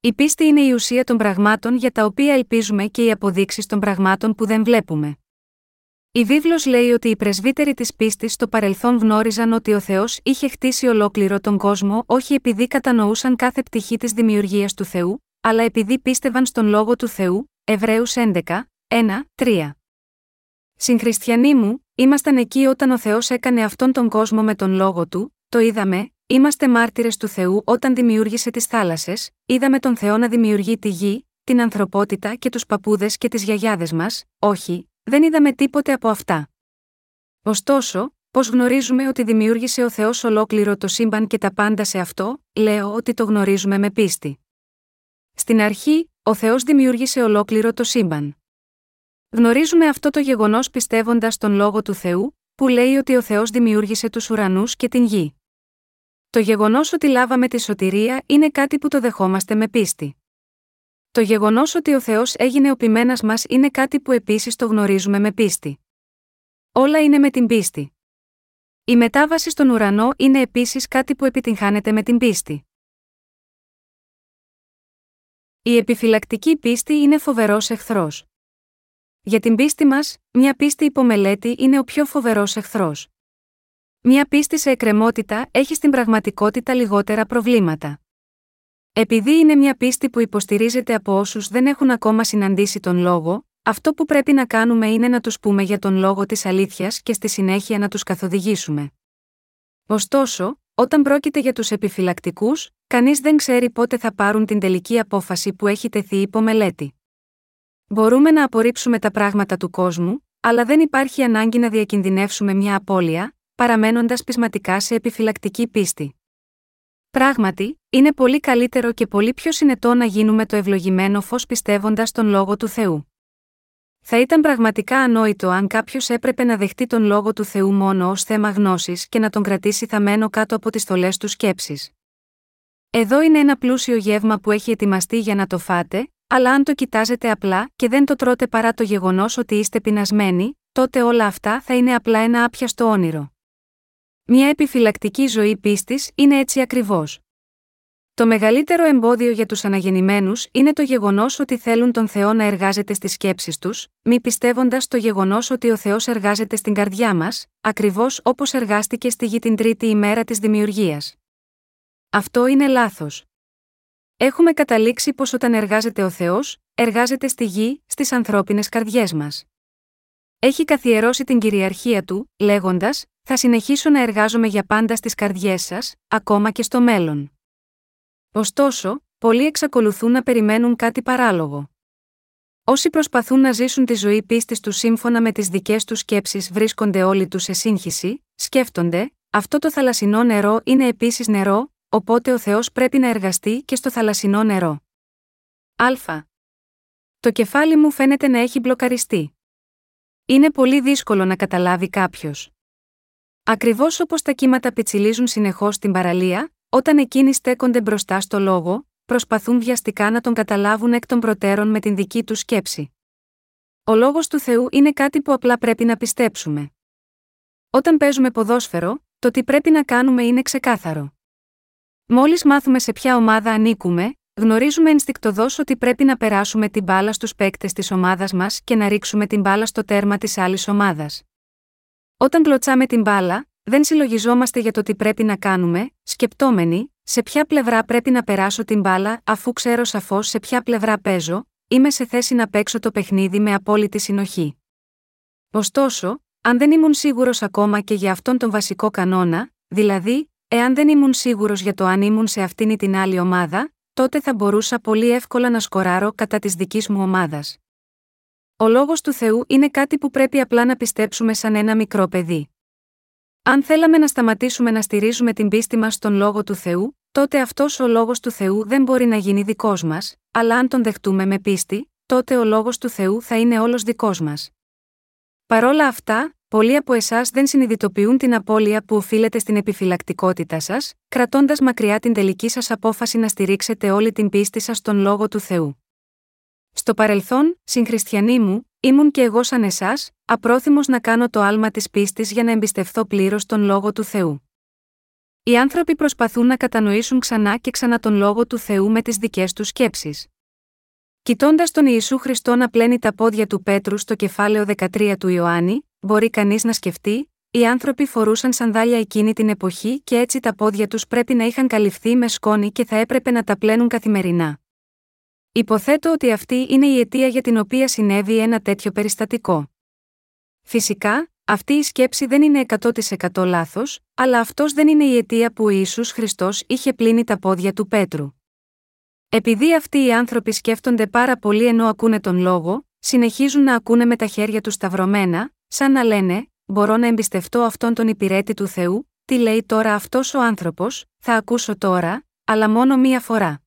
[SPEAKER 1] Η πίστη είναι η ουσία των πραγμάτων για τα οποία ελπίζουμε και οι αποδείξεις των πραγμάτων που δεν βλέπουμε. Η βίβλος λέει ότι οι πρεσβύτεροι της πίστης στο παρελθόν γνώριζαν ότι ο Θεός είχε χτίσει ολόκληρο τον κόσμο όχι επειδή κατανοούσαν κάθε πτυχή της δημιουργίας του Θεού, αλλά επειδή πίστευαν στον λόγο του Θεού, Εβραίους 11, 1, 3. Συγχριστιανοί μου, ήμασταν εκεί όταν ο Θεός έκανε αυτόν τον κόσμο με τον λόγο του, το είδαμε, είμαστε μάρτυρες του Θεού όταν δημιούργησε τις θάλασσες, είδαμε τον Θεό να δημιουργεί τη γη, την ανθρωπότητα και τους παππούδες και τις γιαγιάδες μας, όχι, δεν είδαμε τίποτε από αυτά. Ωστόσο, πώς γνωρίζουμε ότι δημιούργησε ο Θεός ολόκληρο το σύμπαν και τα πάντα σε αυτό, λέω ότι το γνωρίζουμε με πίστη. Στην αρχή, ο Θεός δημιούργησε ολόκληρο το σύμπαν. Γνωρίζουμε αυτό το γεγονός πιστεύοντας τον λόγο του Θεού, που λέει ότι ο Θεός δημιούργησε τους ουρανούς και την γη. Το γεγονός ότι λάβαμε τη σωτηρία είναι κάτι που το δεχόμαστε με πίστη. Το γεγονός ότι ο Θεός έγινε ο πειμένα μας είναι κάτι που επίσης το γνωρίζουμε με πίστη. Όλα είναι με την πίστη. Η μετάβαση στον ουρανό είναι επίσης κάτι που επιτυγχάνεται με την πίστη. Η επιφυλακτική πίστη είναι φοβερός εχθρός. Για την πίστη μας, μια πίστη υπομελέτη είναι ο πιο φοβερός εχθρός. Μια πίστη σε εκκρεμότητα έχει στην πραγματικότητα λιγότερα προβλήματα. Επειδή είναι μια πίστη που υποστηρίζεται από όσους δεν έχουν ακόμα συναντήσει τον λόγο, αυτό που πρέπει να κάνουμε είναι να τους πούμε για τον λόγο της αλήθειας και στη συνέχεια να τους καθοδηγήσουμε. Ωστόσο, όταν πρόκειται για τους επιφυλακτικούς, κανείς δεν ξέρει πότε θα πάρουν την τελική απόφαση που έχει τεθεί υπό μελέτη. Μπορούμε να απορρίψουμε τα πράγματα του κόσμου, αλλά δεν υπάρχει ανάγκη να διακινδυνεύσουμε μια απώλεια, παραμένοντας πεισματικά σε επιφυλακτική πίστη. Πράγματι, είναι πολύ καλύτερο και πολύ πιο συνετό να γίνουμε το ευλογημένο φως πιστεύοντας τον λόγο του Θεού. Θα ήταν πραγματικά ανόητο αν κάποιος έπρεπε να δεχτεί τον λόγο του Θεού μόνο ως θέμα γνώσης και να τον κρατήσει θαμένο κάτω από τις στολές του σκέψει. Εδώ είναι ένα πλούσιο γεύμα που έχει ετοιμαστεί για να το φάτε, αλλά αν το κοιτάζετε απλά και δεν το τρώτε παρά το γεγονός ότι είστε πεινασμένοι, τότε όλα αυτά θα είναι απλά ένα άπιαστο όνειρο. Μια επιφυλακτική ζωή πίστης είναι έτσι ακριβώς. Το μεγαλύτερο εμπόδιο για τους αναγεννημένους είναι το γεγονός ότι θέλουν τον Θεό να εργάζεται στις σκέψεις τους, μη πιστεύοντας το γεγονός ότι ο Θεός εργάζεται στην καρδιά μας, ακριβώς όπως εργάστηκε στη γη την τρίτη ημέρα της δημιουργίας. Αυτό είναι λάθος. Έχουμε καταλήξει πως όταν εργάζεται ο Θεός, εργάζεται στη γη, στις ανθρώπινες καρδιές μας. Έχει καθιερώσει την κυριαρχία του, λέγοντας: Θα συνεχίσω να εργάζομαι για πάντα στις καρδιές σας, ακόμα και στο μέλλον. Ωστόσο, πολλοί εξακολουθούν να περιμένουν κάτι παράλογο. Όσοι προσπαθούν να ζήσουν τη ζωή πίστης τους σύμφωνα με τις δικές τους σκέψεις βρίσκονται όλοι τους σε σύγχυση, σκέφτονται, αυτό το θαλασσινό νερό είναι επίσης νερό, οπότε ο Θεός πρέπει να εργαστεί και στο θαλασσινό νερό. Α. Το κεφάλι μου φαίνεται να έχει μπλοκαριστεί. Είναι πολύ δύσκολο να καταλάβει κάποιος. Ακριβώς όπως τα κύματα πιτσιλίζουν συνεχώς στην παραλία, όταν εκείνοι στέκονται μπροστά στο λόγο, προσπαθούν βιαστικά να τον καταλάβουν εκ των προτέρων με την δική τους σκέψη. Ο λόγος του Θεού είναι κάτι που απλά πρέπει να πιστέψουμε. Όταν παίζουμε ποδόσφαιρο, το τι πρέπει να κάνουμε είναι ξεκάθαρο. Μόλις μάθουμε σε ποια ομάδα ανήκουμε, γνωρίζουμε ενστικτοδό ότι πρέπει να περάσουμε την μπάλα στους παίκτες της ομάδας μας και να ρίξουμε την μπάλα στο τέρμα της άλλης ομάδας. Όταν κλωτσάμε την μπάλα, δεν συλλογιζόμαστε για το τι πρέπει να κάνουμε, σκεπτόμενοι, σε ποια πλευρά πρέπει να περάσω την μπάλα, αφού ξέρω σαφώς σε ποια πλευρά παίζω, είμαι σε θέση να παίξω το παιχνίδι με απόλυτη συνοχή. Ωστόσο, αν δεν ήμουν σίγουρος ακόμα και για αυτόν τον βασικό κανόνα, δηλαδή, εάν δεν ήμουν σίγουρος για το αν ήμουν σε αυτήν ή την άλλη ομάδα, τότε θα μπορούσα πολύ εύκολα να σκοράρω κατά της δικής μου ομάδας. Ο λόγος του Θεού είναι κάτι που πρέπει απλά να πιστέψουμε σαν ένα μικρό παιδί. Αν θέλαμε να σταματήσουμε να στηρίζουμε την πίστη μας στον λόγο του Θεού, τότε αυτός ο λόγος του Θεού δεν μπορεί να γίνει δικός μας, αλλά αν τον δεχτούμε με πίστη, τότε ο λόγος του Θεού θα είναι όλος δικός μας. Παρόλα αυτά, πολλοί από εσάς δεν συνειδητοποιούν την απώλεια που οφείλεται στην επιφυλακτικότητα σας, κρατώντας μακριά την τελική σας απόφαση να στηρίξετε όλη την πίστη σας στον λόγο του Θεού. Στο παρελθόν, συγχριστιανοί μου, ήμουν και εγώ σαν εσάς, απρόθυμος να κάνω το άλμα της πίστης για να εμπιστευθώ πλήρως τον λόγο του Θεού. Οι άνθρωποι προσπαθούν να κατανοήσουν ξανά και ξανά τον λόγο του Θεού με τις δικές τους σκέψεις. Κοιτώντας τον Ιησού Χριστό να πλένει τα πόδια του Πέτρου στο κεφάλαιο 13 του Ιωάννη, μπορεί κανείς να σκεφτεί, οι άνθρωποι φορούσαν σανδάλια εκείνη την εποχή και έτσι τα πόδια τους πρέπει να είχαν καλυφθεί με σκόνη και θα έπρεπε να τα πλένουν καθημερινά. Υποθέτω ότι αυτή είναι η αιτία για την οποία συνέβη ένα τέτοιο περιστατικό. Φυσικά, αυτή η σκέψη δεν είναι 100% λάθος, αλλά αυτός δεν είναι η αιτία που ο Ιησούς Χριστός είχε πλύνει τα πόδια του Πέτρου. Επειδή αυτοί οι άνθρωποι σκέφτονται πάρα πολύ ενώ ακούνε τον λόγο, συνεχίζουν να ακούνε με τα χέρια τους σταυρωμένα, σαν να λένε: Μπορώ να εμπιστευτώ αυτόν τον υπηρέτη του Θεού, τι λέει τώρα αυτός ο άνθρωπος, θα ακούσω τώρα, αλλά μόνο μία φορά.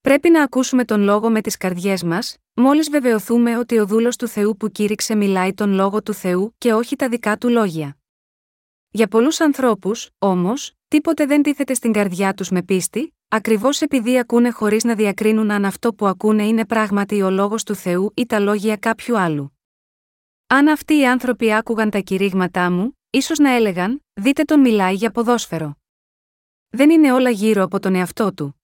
[SPEAKER 1] Πρέπει να ακούσουμε τον λόγο με τις καρδιές μας, μόλις βεβαιωθούμε ότι ο δούλος του Θεού που κήρυξε μιλάει τον λόγο του Θεού και όχι τα δικά του λόγια. Για πολλούς ανθρώπους, όμως, τίποτε δεν τίθεται στην καρδιά τους με πίστη, ακριβώς επειδή ακούνε χωρίς να διακρίνουν αν αυτό που ακούνε είναι πράγματι ο λόγος του Θεού ή τα λόγια κάποιου άλλου. Αν αυτοί οι άνθρωποι άκουγαν τα κηρύγματά μου, ίσως να έλεγαν: Δείτε τον μιλάει για ποδόσφαιρο. Δεν είναι όλα γύρω από τον εαυτό του.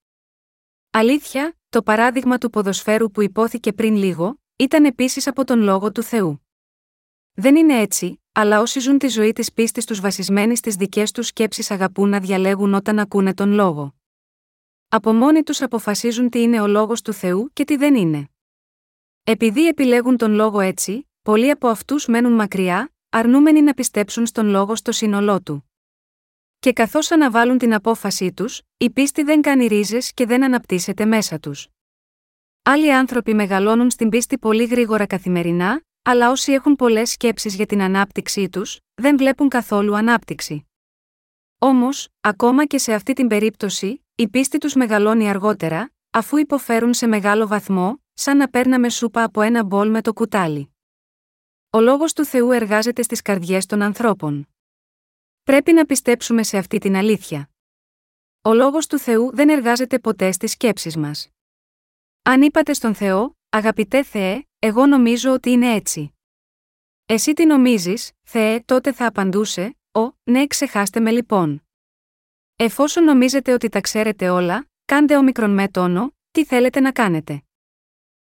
[SPEAKER 1] Αλήθεια, το παράδειγμα του ποδοσφαίρου που υπόθηκε πριν λίγο, ήταν επίσης από τον λόγο του Θεού. Δεν είναι έτσι, αλλά όσοι ζουν τη ζωή της πίστης τους βασισμένοι στις δικές τους σκέψεις αγαπούν να διαλέγουν όταν ακούνε τον λόγο. από μόνοι τους αποφασίζουν τι είναι ο λόγος του Θεού και τι δεν είναι. Επειδή επιλέγουν τον λόγο έτσι, πολλοί από αυτούς μένουν μακριά, αρνούμενοι να πιστέψουν στον λόγο στο σύνολό του. Και καθώς αναβάλουν την απόφασή τους, η πίστη δεν κάνει ρίζες και δεν αναπτύσσεται μέσα τους. Άλλοι άνθρωποι μεγαλώνουν στην πίστη πολύ γρήγορα καθημερινά, αλλά όσοι έχουν πολλές σκέψεις για την ανάπτυξή τους, δεν βλέπουν καθόλου ανάπτυξη. Όμως, ακόμα και σε αυτή την περίπτωση, η πίστη τους μεγαλώνει αργότερα, αφού υποφέρουν σε μεγάλο βαθμό, σαν να παίρναμε σούπα από ένα μπολ με το κουτάλι. Ο λόγος του Θεού εργάζεται στις καρδιές των ανθρώπων. Πρέπει να πιστέψουμε σε αυτή την αλήθεια. Ο λόγος του Θεού δεν εργάζεται ποτέ στις σκέψεις μας. Αν είπατε στον Θεό, Αγαπητέ Θεέ, εγώ νομίζω ότι είναι έτσι. Εσύ τι νομίζεις, Θεέ, τότε θα απαντούσε, Ω, ναι, ξεχάστε με λοιπόν. Εφόσον νομίζετε ότι τα ξέρετε όλα, κάντε ο μικρον με τόνο, τι θέλετε να κάνετε.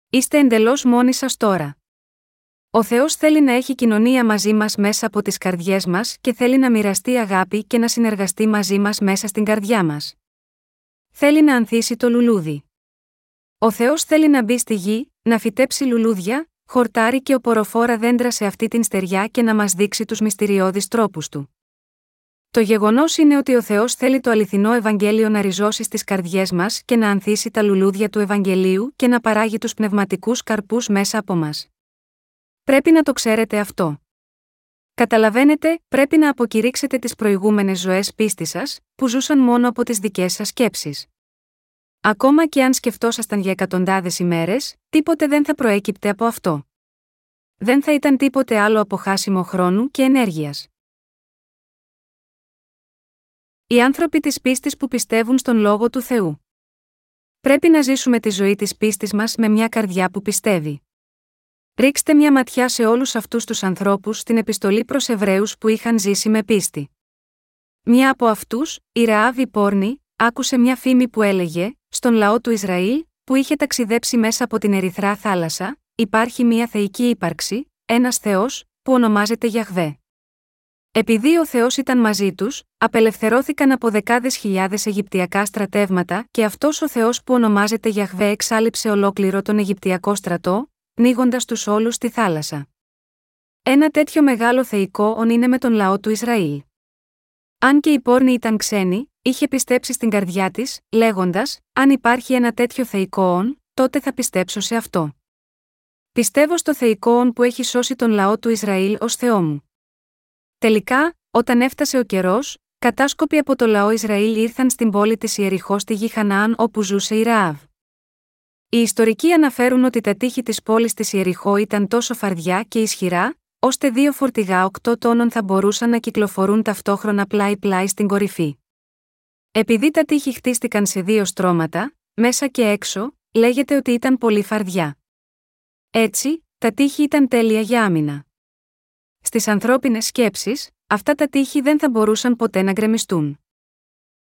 [SPEAKER 1] Είστε εντελώς μόνοι σας τώρα. Ο Θεός θέλει να έχει κοινωνία μαζί μας μέσα από τις καρδιές μας και θέλει να μοιραστεί αγάπη και να συνεργαστεί μαζί μας μέσα στην καρδιά μας. Θέλει να ανθίσει το λουλούδι. Ο Θεός θέλει να μπει στη γη, να φυτέψει λουλούδια, χορτάρι και οποροφόρα δέντρα σε αυτή την στεριά και να μας δείξει τους μυστηριώδεις τρόπους του. Το γεγονός είναι ότι ο Θεός θέλει το αληθινό Ευαγγέλιο να ριζώσει στις καρδιές μας και να ανθίσει τα λουλούδια του Ευαγγελίου και να παράγει τους πνευματικούς καρπούς μέσα από μας. Πρέπει να το ξέρετε αυτό. Καταλαβαίνετε, πρέπει να αποκηρύξετε τις προηγούμενες ζωές πίστης σας, που ζούσαν μόνο από τις δικές σας σκέψεις. Ακόμα και αν σκεφτόσασταν για εκατοντάδες ημέρες, τίποτε δεν θα προέκυπτε από αυτό. Δεν θα ήταν τίποτε άλλο από χάσιμο χρόνου και ενέργειας. Οι άνθρωποι της πίστης που πιστεύουν στον λόγο του Θεού. Πρέπει να ζήσουμε τη ζωή της πίστης μας με μια καρδιά που πιστεύει. Ρίξτε μια ματιά σε όλους αυτούς τους ανθρώπους στην επιστολή προς Εβραίους που είχαν ζήσει με πίστη. Μια από αυτούς, η Ραάβη Πόρνη, άκουσε μια φήμη που έλεγε: Στον λαό του Ισραήλ, που είχε ταξιδέψει μέσα από την Ερυθρά θάλασσα, υπάρχει μια θεϊκή ύπαρξη, ένας Θεός, που ονομάζεται Γιαχβέ. Επειδή ο Θεός ήταν μαζί τους, απελευθερώθηκαν από δεκάδες χιλιάδες Αιγυπτιακά στρατεύματα και αυτός ο Θεός που ονομάζεται Γιαχβέ εξάλληψε ολόκληρο τον Αιγυπτιακό στρατό, πνίγοντας τους όλους στη θάλασσα. Ένα τέτοιο μεγάλο θεϊκό ον είναι με τον λαό του Ισραήλ. Αν και η πόρνη ήταν ξένη, είχε πιστέψει στην καρδιά της, λέγοντας: Αν υπάρχει ένα τέτοιο θεϊκό όν, τότε θα πιστέψω σε αυτό. Πιστεύω στο θεϊκό όν που έχει σώσει τον λαό του Ισραήλ ως Θεό μου. Τελικά, όταν έφτασε ο καιρός, κατάσκοποι από το λαό Ισραήλ ήρθαν στην πόλη της Ιεριχώ στη γη Χαναάν όπου ζούσε η Ραάβ. Οι ιστορικοί αναφέρουν ότι τα τείχη της πόλης της Ιεριχώ ήταν τόσο φαρδιά και ισχυρά, ώστε δύο φορτηγά 8 τόνων θα μπορούσαν να κυκλοφορούν ταυτόχρονα πλάι-πλάι στην κορυφή. Επειδή τα τείχη χτίστηκαν σε δύο στρώματα, μέσα και έξω, λέγεται ότι ήταν πολύ φαρδιά. Έτσι, τα τείχη ήταν τέλεια για άμυνα. Στις ανθρώπινες σκέψεις, αυτά τα τείχη δεν θα μπορούσαν ποτέ να γκρεμιστούν.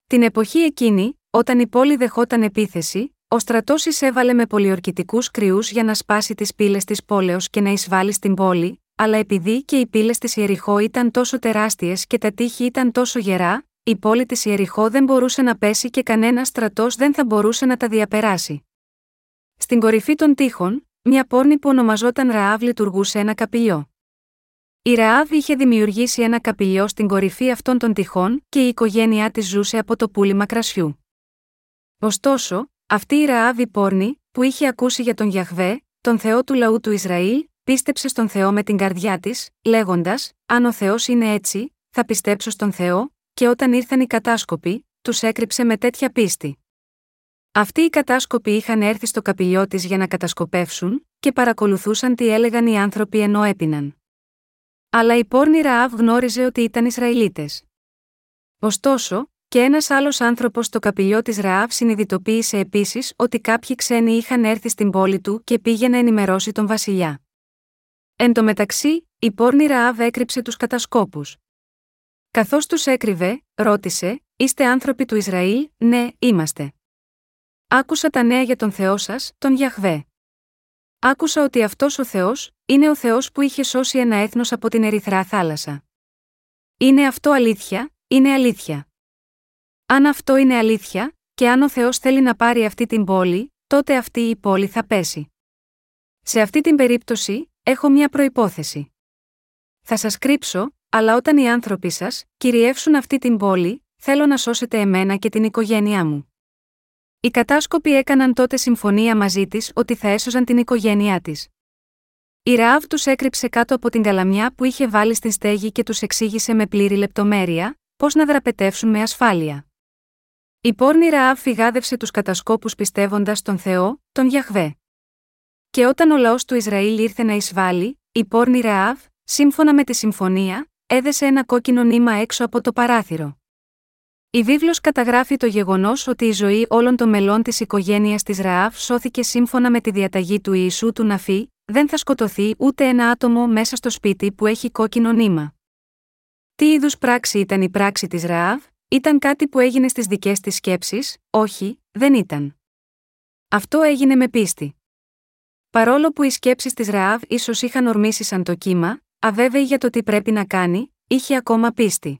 [SPEAKER 1] Την εποχή εκείνη, όταν η πόλη δεχόταν επίθεση, ο στρατός εισέβαλε με πολιορκητικούς κρυούς για να σπάσει τις πύλες της πόλεως και να εισβάλλει στην πόλη, αλλά επειδή και οι πύλες της Ιεριχώ ήταν τόσο τεράστιες και τα τείχη ήταν τόσο γερά, η πόλη της Ιεριχώ δεν μπορούσε να πέσει και κανένα στρατός δεν θα μπορούσε να τα διαπεράσει. Στην κορυφή των τείχων, μια πόρνη που ονομαζόταν Ραάβ λειτουργούσε ένα καπηλιό. Η Ραάβ είχε δημιουργήσει ένα καπηλιό στην κορυφή αυτών των τυχών και η οικογένειά της ζούσε από το πούλημα κρασιού. Ωστόσο, αυτή η Ραάβ η πόρνη, που είχε ακούσει για τον Γιαχβέ, τον Θεό του λαού του Ισραήλ, πίστεψε στον Θεό με την καρδιά της, λέγοντας: Αν ο Θεός είναι έτσι, θα πιστέψω στον Θεό, και όταν ήρθαν οι κατάσκοποι, τους έκρυψε με τέτοια πίστη. Αυτοί οι κατάσκοποι είχαν έρθει στο καπηλιό της για να κατασκοπεύσουν, και παρακολουθούσαν τι έλεγαν οι άνθρωποι ενώ έπιναν. Αλλά η πόρνη Ραάβ γνώριζε ότι ήταν Ισραηλίτες. Ωστόσο, και ένας άλλος άνθρωπος στο καπηλιό της Ραάβ συνειδητοποίησε επίσης ότι κάποιοι ξένοι είχαν έρθει στην πόλη του και πήγε να ενημερώσει τον Βασιλιά. Εν τω μεταξύ, η πόρνη Ραάβ έκρυψε τους κατασκόπους. Καθώς τους έκρυβε, ρώτησε: Είστε άνθρωποι του Ισραήλ, ναι, είμαστε. Άκουσα τα νέα για τον Θεό σας, τον Γιαχβέ. Άκουσα ότι αυτός ο Θεός, είναι ο Θεός που είχε σώσει ένα έθνος από την Ερυθρά θάλασσα. Είναι αυτό αλήθεια, είναι αλήθεια. Αν αυτό είναι αλήθεια, και αν ο Θεός θέλει να πάρει αυτή την πόλη, τότε αυτή η πόλη θα πέσει. Σε αυτή την περίπτωση, έχω μια προπόθεση. Θα σας κρύψω, αλλά όταν οι άνθρωποι σας κυριεύσουν αυτή την πόλη, θέλω να σώσετε εμένα και την οικογένειά μου. Οι κατάσκοποι έκαναν τότε συμφωνία μαζί της ότι θα έσωζαν την οικογένειά της. Η Ραάβ τους έκρυψε κάτω από την καλαμιά που είχε βάλει στην στέγη και τους εξήγησε με πλήρη λεπτομέρεια πώς να δραπετεύσουν με ασφάλεια. Η πόρνη Ραάβ φυγάδευσε τους κατασκόπους πιστεύοντας στον Θεό, τον Γιαχβέ. Και όταν ο λαός του Ισραήλ ήρθε να εισβάλλει, η πόρνη Ραάβ, σύμφωνα με τη συμφωνία, έδεσε ένα κόκκινο νήμα έξω από το παράθυρο. Η βίβλος καταγράφει το γεγονός ότι η ζωή όλων των μελών της οικογένειας της Ραάβ σώθηκε σύμφωνα με τη διαταγή του Ιησού του Ναφί, δεν θα σκοτωθεί ούτε ένα άτομο μέσα στο σπίτι που έχει κόκκινο νήμα. Τι είδους πράξη ήταν η πράξη της Ραάβ, ήταν κάτι που έγινε στις δικές της σκέψεις, όχι, δεν ήταν. Αυτό έγινε με πίστη. Παρόλο που οι σκέψεις της Ραάβ ίσως είχαν ορμήσει σαν το κύμα, αβέβαιη για το τι πρέπει να κάνει, είχε ακόμα πίστη.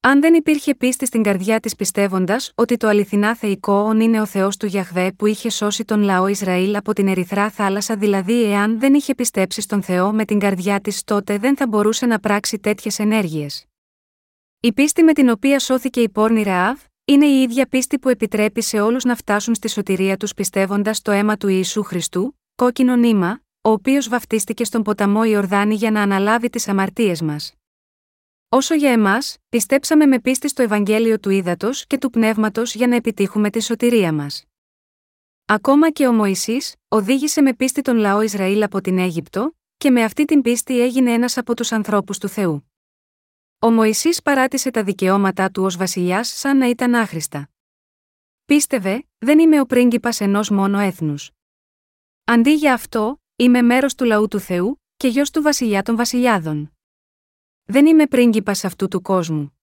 [SPEAKER 1] Αν δεν υπήρχε πίστη στην καρδιά της πιστεύοντας ότι το αληθινά θεϊκό όν είναι ο Θεός του Γιαχβέ που είχε σώσει τον λαό Ισραήλ από την ερυθρά θάλασσα, δηλαδή εάν δεν είχε πιστέψει στον Θεό με την καρδιά της, τότε δεν θα μπορούσε να πράξει τέτοιες ενέργειες. Η πίστη με την οποία σώθηκε η πόρνη Ραάβ, είναι η ίδια πίστη που επιτρέπει σε όλους να φτάσουν στη σωτηρία τους πιστεύοντας το αίμα του Ιησού Χριστού, κόκκινο νήμα, ο οποίος βαφτίστηκε στον ποταμό Ιορδάνη για να αναλάβει τις αμαρτίες μας. Όσο για εμάς, πιστέψαμε με πίστη στο Ευαγγέλιο του Ήδατος και του Πνεύματος για να επιτύχουμε τη σωτηρία μας. Ακόμα και ο Μωυσής, οδήγησε με πίστη τον λαό Ισραήλ από την Αίγυπτο, και με αυτή την πίστη έγινε ένας από τους ανθρώπους του Θεού. Ο Μωυσής παράτησε τα δικαιώματά του ως βασιλιάς σαν να ήταν άχρηστα. Πίστευε, δεν είμαι ο πρίγκιπας ενός μόνο έθνους. Αντί για αυτό, είμαι μέρος του λαού του Θεού και γιος του βασιλιά των βασιλιάδων. Δεν είμαι πρίγκιπας αυτού του κόσμου.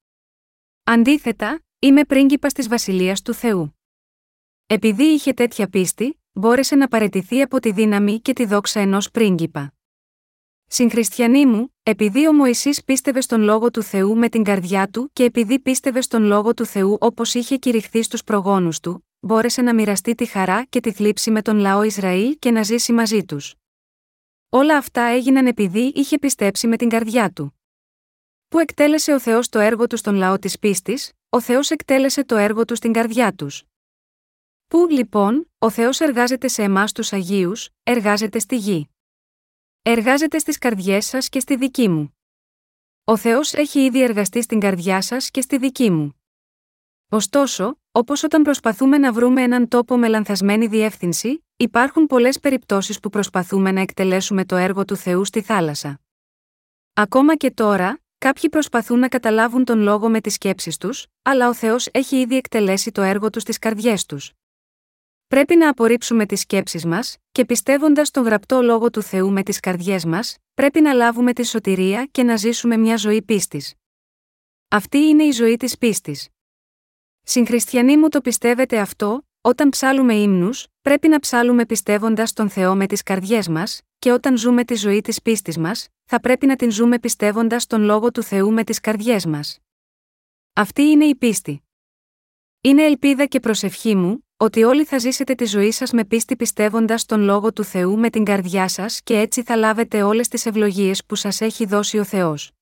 [SPEAKER 1] Αντίθετα, είμαι πρίγκιπας της βασιλείας του Θεού. Επειδή είχε τέτοια πίστη, μπόρεσε να παρετηθεί από τη δύναμη και τη δόξα ενός πρίγκιπα. Συγχριστιανοί μου, επειδή ο Μωυσής πίστευε στον λόγο του Θεού με την καρδιά του και επειδή πίστευε στον λόγο του Θεού όπως είχε κηρυχθεί στους προγόνους του, μπόρεσε να μοιραστεί τη χαρά και τη θλίψη με τον λαό Ισραήλ και να ζήσει μαζί τους. Όλα αυτά έγιναν επειδή είχε πιστέψει με την καρδιά του. Που εκτέλεσε ο Θεός το έργο του στον λαό της πίστης, ο Θεός εκτέλεσε το έργο του στην καρδιά τους. Πού λοιπόν, ο Θεός εργάζεται σε εμάς τους Αγίους, εργάζεται στη γη. Εργάζεται στις καρδιές σας και στη δική μου. Ο Θεός έχει ήδη εργαστεί στην καρδιά σας και στη δική μου. Ωστόσο, όπως όταν προσπαθούμε να βρούμε έναν τόπο με λανθασμένη διεύθυνση, υπάρχουν πολλές περιπτώσεις που προσπαθούμε να εκτελέσουμε το έργο του Θεού στη θάλασσα. Ακόμα και τώρα, Κάποιοι προσπαθούν να καταλάβουν τον λόγο με τις σκέψεις τους, αλλά ο Θεός έχει ήδη εκτελέσει το έργο του στις καρδιές τους. Πρέπει να απορρίψουμε τις σκέψεις μας, και πιστεύοντας τον γραπτό λόγο του Θεού με τις καρδιές μας, πρέπει να λάβουμε τη σωτηρία και να ζήσουμε μια ζωή πίστης. Αυτή είναι η ζωή της πίστης. Συγχριστιανοί μου το πιστεύετε αυτό, όταν ψάλουμε ύμνους, πρέπει να ψάλουμε πιστεύοντας τον Θεό με τις καρδιές μας, και όταν ζούμε τη ζωή της πίστης μας, θα πρέπει να την ζούμε πιστεύοντας τον λόγο του Θεού με τις καρδιές μας. Αυτή είναι η πίστη. Είναι ελπίδα και προσευχή μου, ότι όλοι θα ζήσετε τη ζωή σας με πίστη πιστεύοντας τον λόγο του Θεού με την καρδιά σας και έτσι θα λάβετε όλες τις ευλογίες που σας έχει δώσει ο Θεός.